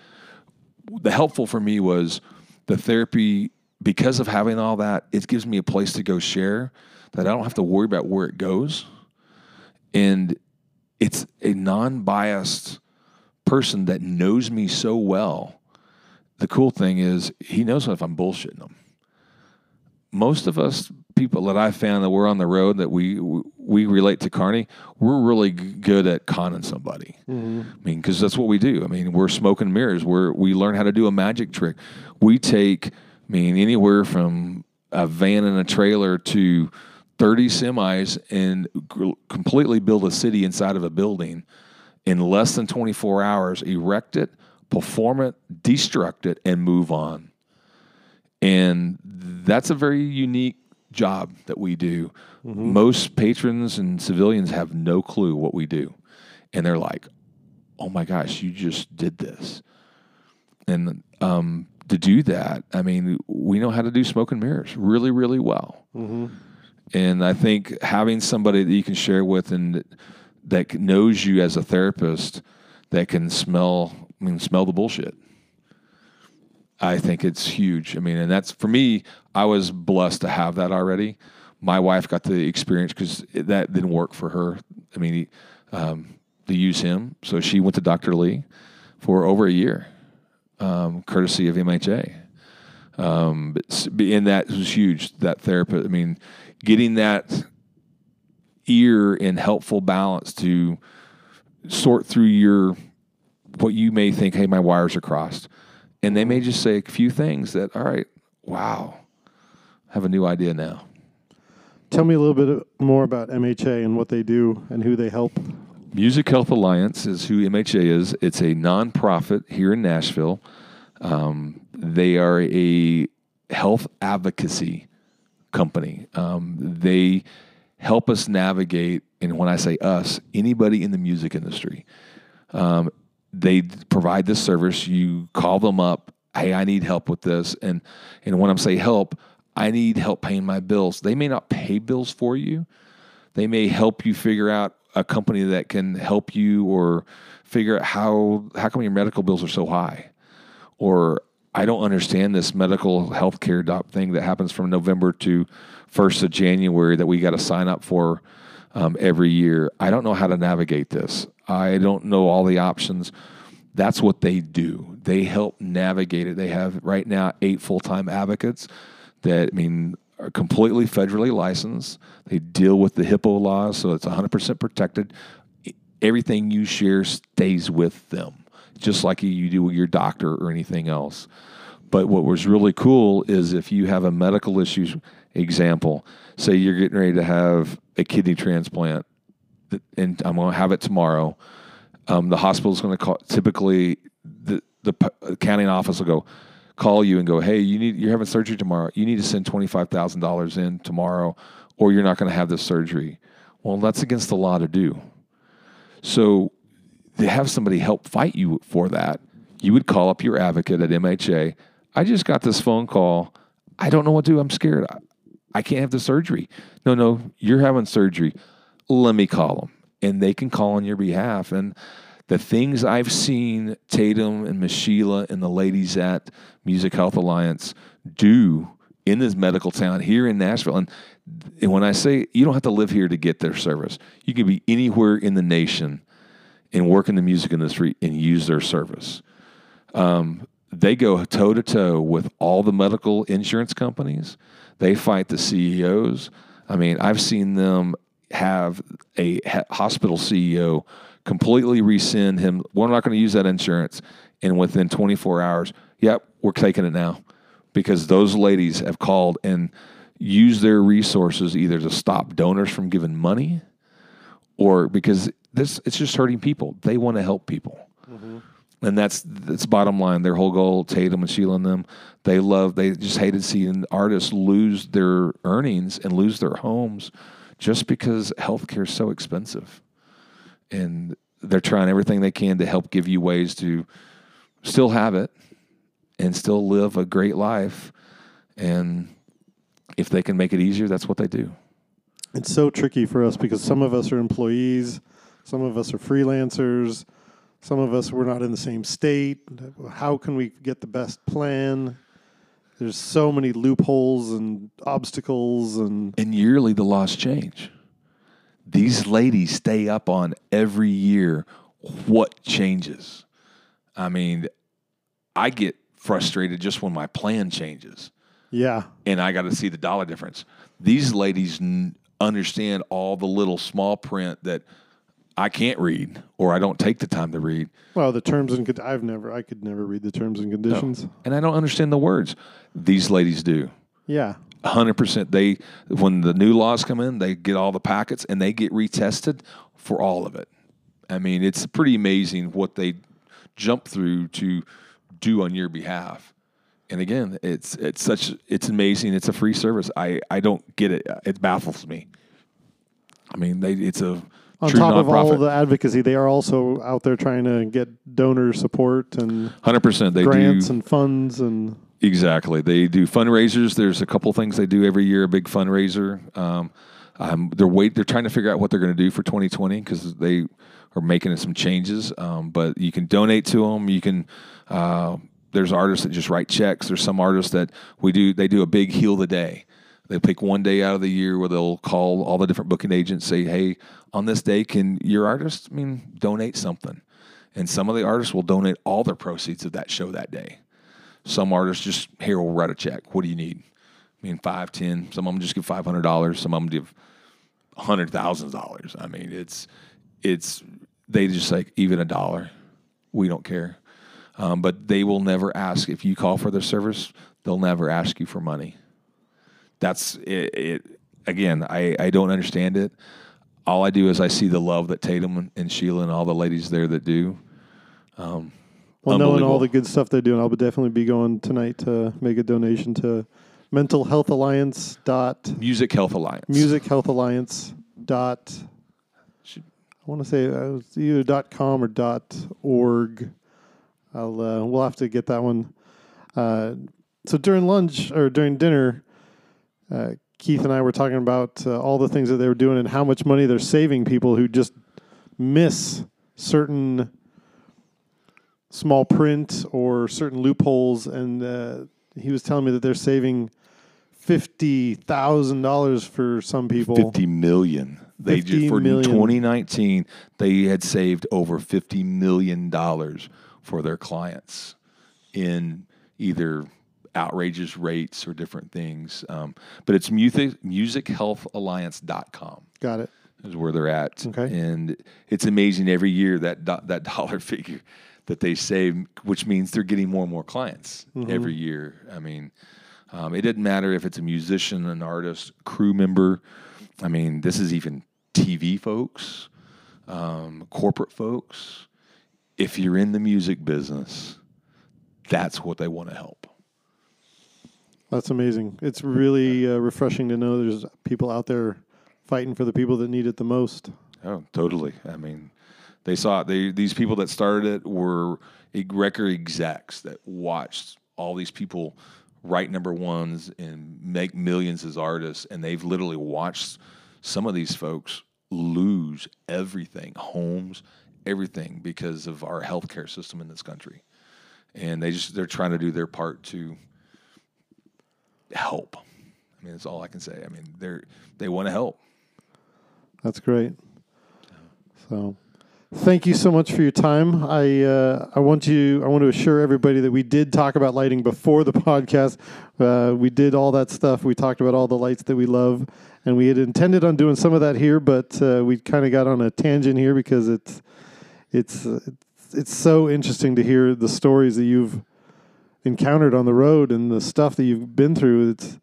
the helpful for me was the therapy because of having all that it gives me a place to go share that i don't have to worry about where it goes and it's a non-biased person that knows me so well the cool thing is he knows if i'm bullshitting him most of us people that I found that we're on the road that we we relate to Carney, we're really good at conning somebody. Mm-hmm. I mean, because that's what we do. I mean, we're smoking mirrors. We're we learn how to do a magic trick. We take, I mean, anywhere from a van and a trailer to 30 semis and gr- completely build a city inside of a building in less than 24 hours, erect it, perform it, destruct it, and move on. And that's a very unique job that we do. Most patrons and civilians have no clue what we do. And they're like, oh my gosh, you just did this. And um, to do that, I mean, we know how to do smoke and mirrors really, really well. And I think having somebody that you can share with and that knows you as a therapist that can smell, I mean, smell the bullshit. I think it's huge. I mean, and that's for me. I was blessed to have that already. My wife got the experience because that didn't work for her. I mean, um, to use him, so she went to Dr. Lee for over a year, um, courtesy of MHA. Um, but, and that was huge. That therapist. I mean, getting that ear in helpful balance to sort through your what you may think, hey, my wires are crossed. And they may just say a few things that, all right, wow, have a new idea now. Tell me a little bit more about MHA and what they do and who they help. Music Health Alliance is who MHA is. It's a nonprofit here in Nashville. Um, they are a health advocacy company. Um, they help us navigate, and when I say us, anybody in the music industry. Um, they provide this service. You call them up. Hey, I need help with this, and and when I'm say help, I need help paying my bills. They may not pay bills for you. They may help you figure out a company that can help you, or figure out how how come your medical bills are so high, or I don't understand this medical health care thing that happens from November to first of January that we got to sign up for um, every year. I don't know how to navigate this. I don't know all the options. That's what they do. They help navigate it. They have right now eight full time advocates that I mean are completely federally licensed. They deal with the HIPAA laws, so it's 100% protected. Everything you share stays with them, just like you do with your doctor or anything else. But what was really cool is if you have a medical issue, example, say you're getting ready to have a kidney transplant, and I'm going to have it tomorrow. Um, the hospital's going to call. Typically, the the p- accounting office will go call you and go, "Hey, you need you're having surgery tomorrow. You need to send twenty five thousand dollars in tomorrow, or you're not going to have this surgery." Well, that's against the law to do. So to have somebody help fight you for that, you would call up your advocate at MHA. I just got this phone call. I don't know what to do. I'm scared. I, I can't have the surgery. No, no, you're having surgery. Let me call them. And they can call on your behalf. And the things I've seen Tatum and Miss and the ladies at Music Health Alliance do in this medical town here in Nashville. And, and when I say you don't have to live here to get their service, you can be anywhere in the nation and work in the music industry and use their service. Um, they go toe to toe with all the medical insurance companies. They fight the CEOs. I mean, I've seen them have a hospital CEO completely rescind him. We're not going to use that insurance. And within 24 hours, yep, we're taking it now because those ladies have called and used their resources either to stop donors from giving money or because this it's just hurting people. They want to help people. Mm-hmm. And that's that's bottom line. Their whole goal, Tatum and Sheila and them, they love. They just hated seeing artists lose their earnings and lose their homes, just because healthcare is so expensive. And they're trying everything they can to help give you ways to still have it and still live a great life. And if they can make it easier, that's what they do. It's so tricky for us because some of us are employees, some of us are freelancers, some of us we're not in the same state. How can we get the best plan? There's so many loopholes and obstacles and and yearly the laws change. These ladies stay up on every year what changes. I mean, I get frustrated just when my plan changes yeah. and I got to see the dollar difference. These ladies n- understand all the little small print that I can't read or I don't take the time to read. Well, the terms and con- I've never I could never read the terms and conditions. And I don't understand the words. These ladies do. Yeah. Hundred percent. They when the new laws come in, they get all the packets and they get retested for all of it. I mean, it's pretty amazing what they jump through to do on your behalf. And again, it's it's such it's amazing. It's a free service. I I don't get it. It baffles me. I mean, they it's a On true top of all the advocacy, they are also out there trying to get donor support and Hundred percent. They grants do and funds and Exactly. They do fundraisers. There's a couple things they do every year. A big fundraiser. Um, um, they're wait. They're trying to figure out what they're going to do for 2020 because they are making some changes. Um, but you can donate to them. You can. Uh, there's artists that just write checks. There's some artists that we do. They do a big heal the day. They pick one day out of the year where they'll call all the different booking agents, say, "Hey, on this day, can your artist, I mean, donate something?" And some of the artists will donate all their proceeds of that show that day. Some artists just here will write a check. What do you need? I mean, five, ten. Some of them just give five hundred dollars. Some of them give hundred thousand dollars. I mean, it's it's they just like even a dollar. We don't care, um, but they will never ask if you call for their service. They'll never ask you for money. That's it. it again, I I don't understand it. All I do is I see the love that Tatum and Sheila and all the ladies there that do. Well, knowing all the good stuff they're doing, I'll definitely be going tonight to make a donation to Mental Health Alliance dot Music Health Alliance. Music Health Alliance dot. I want to say uh, it either dot com or dot org. I'll uh, we'll have to get that one. Uh, so during lunch or during dinner, uh, Keith and I were talking about uh, all the things that they were doing and how much money they're saving people who just miss certain small print or certain loopholes. And uh, he was telling me that they're saving fifty thousand dollars for some people. 50 million. They 50 just for million. 2019, they had saved over 50 million dollars for their clients in either outrageous rates or different things. Um, but it's music musichealthalliance.com Got it. is where they're at. Okay. And it's amazing every year that do- that dollar figure that they save, which means they're getting more and more clients every year. I mean, um, it doesn't matter if it's a musician, an artist, crew member. I mean, this is even TV folks, um, corporate folks. If you're in the music business, that's what they want to help. That's amazing. It's really uh, refreshing to know there's people out there fighting for the people that need it the most. Oh, totally. I mean, they saw it. They these people that started it were record execs that watched all these people write number ones and make millions as artists, and they've literally watched some of these folks lose everything, homes, everything, because of our healthcare system in this country, and they just they're trying to do their part to help. I mean, that's all I can say. I mean, they're they want to help. That's great. So, thank you so much for your time. I uh, I want you I want to assure everybody that we did talk about lighting before the podcast. Uh, we did all that stuff. We talked about all the lights that we love, and we had intended on doing some of that here, but uh, we kind of got on a tangent here because it's it's it's so interesting to hear the stories that you've encountered on the road and the stuff that you've been through. It's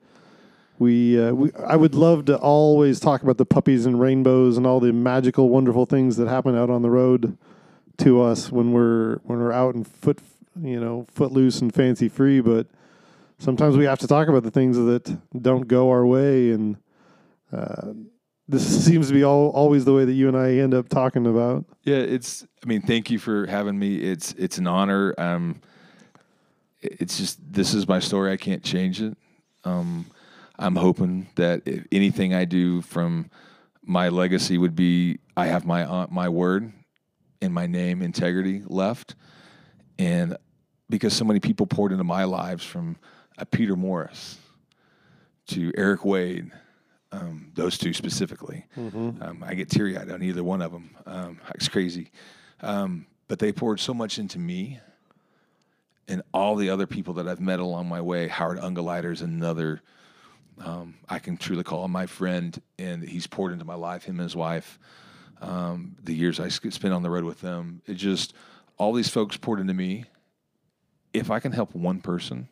we, uh, we I would love to always talk about the puppies and rainbows and all the magical, wonderful things that happen out on the road to us when we're when we're out and foot you know footloose and fancy free. But sometimes we have to talk about the things that don't go our way, and uh, this seems to be all, always the way that you and I end up talking about. Yeah, it's. I mean, thank you for having me. It's it's an honor. Um, it- it's just this is my story. I can't change it. Um, I'm hoping that if anything I do from my legacy would be I have my uh, my word and my name integrity left, and because so many people poured into my lives from uh, Peter Morris to Eric Wade, um, those two specifically. Um, I get teary eyed on either one of them. Um, it's crazy. Um, but they poured so much into me and all the other people that I've met along my way. Howard Ungerleider is another, um, I can truly call him my friend, and he's poured into my life, him and his wife. Um, the years I sp- spent on the road with them, it just, all these folks poured into me. If I can help one person,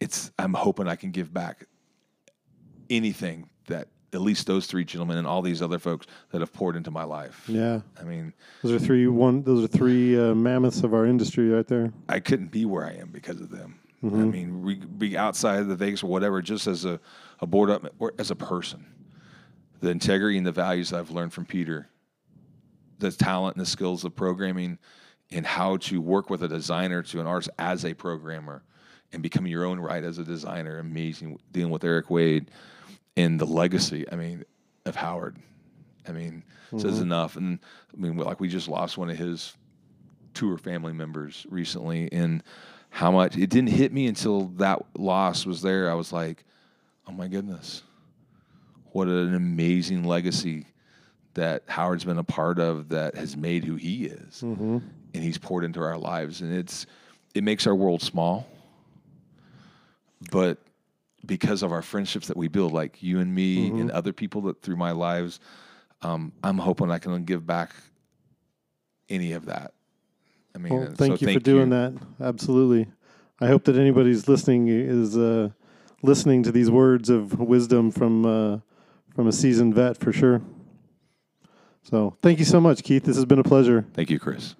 it's I'm hoping I can give back anything that at least those three gentlemen and all these other folks that have poured into my life. Yeah. I mean, Those are three one. Those are three uh, mammoths of our industry right there. I couldn't be where I am because of them. I Mm-hmm. mean, we be outside of the Vegas or whatever, just as a, a board up or as a person. The integrity and the values I've learned from Peter, the talent and the skills of programming, and how to work with a designer to an artist as a programmer, and become your own right as a designer. Amazing dealing with Eric Wade, and the legacy. I mean, of Howard. I mean, says enough. And I mean, like we just lost one of his tour family members recently and how much it didn't hit me until that loss was there. I was like, oh my goodness, what an amazing legacy that Howard's been a part of that has made who he is. And he's poured into our lives. And it's, it makes our world small. But because of our friendships that we build, like you and me and other people that through my lives, um, I'm hoping I can give back any of that. I mean, Well, uh, thank so you for doing that. Absolutely. I hope that anybody's listening is uh, listening to these words of wisdom from uh, from a seasoned vet for sure. So, thank you so much, Keith. This has been a pleasure. Thank you, Chris.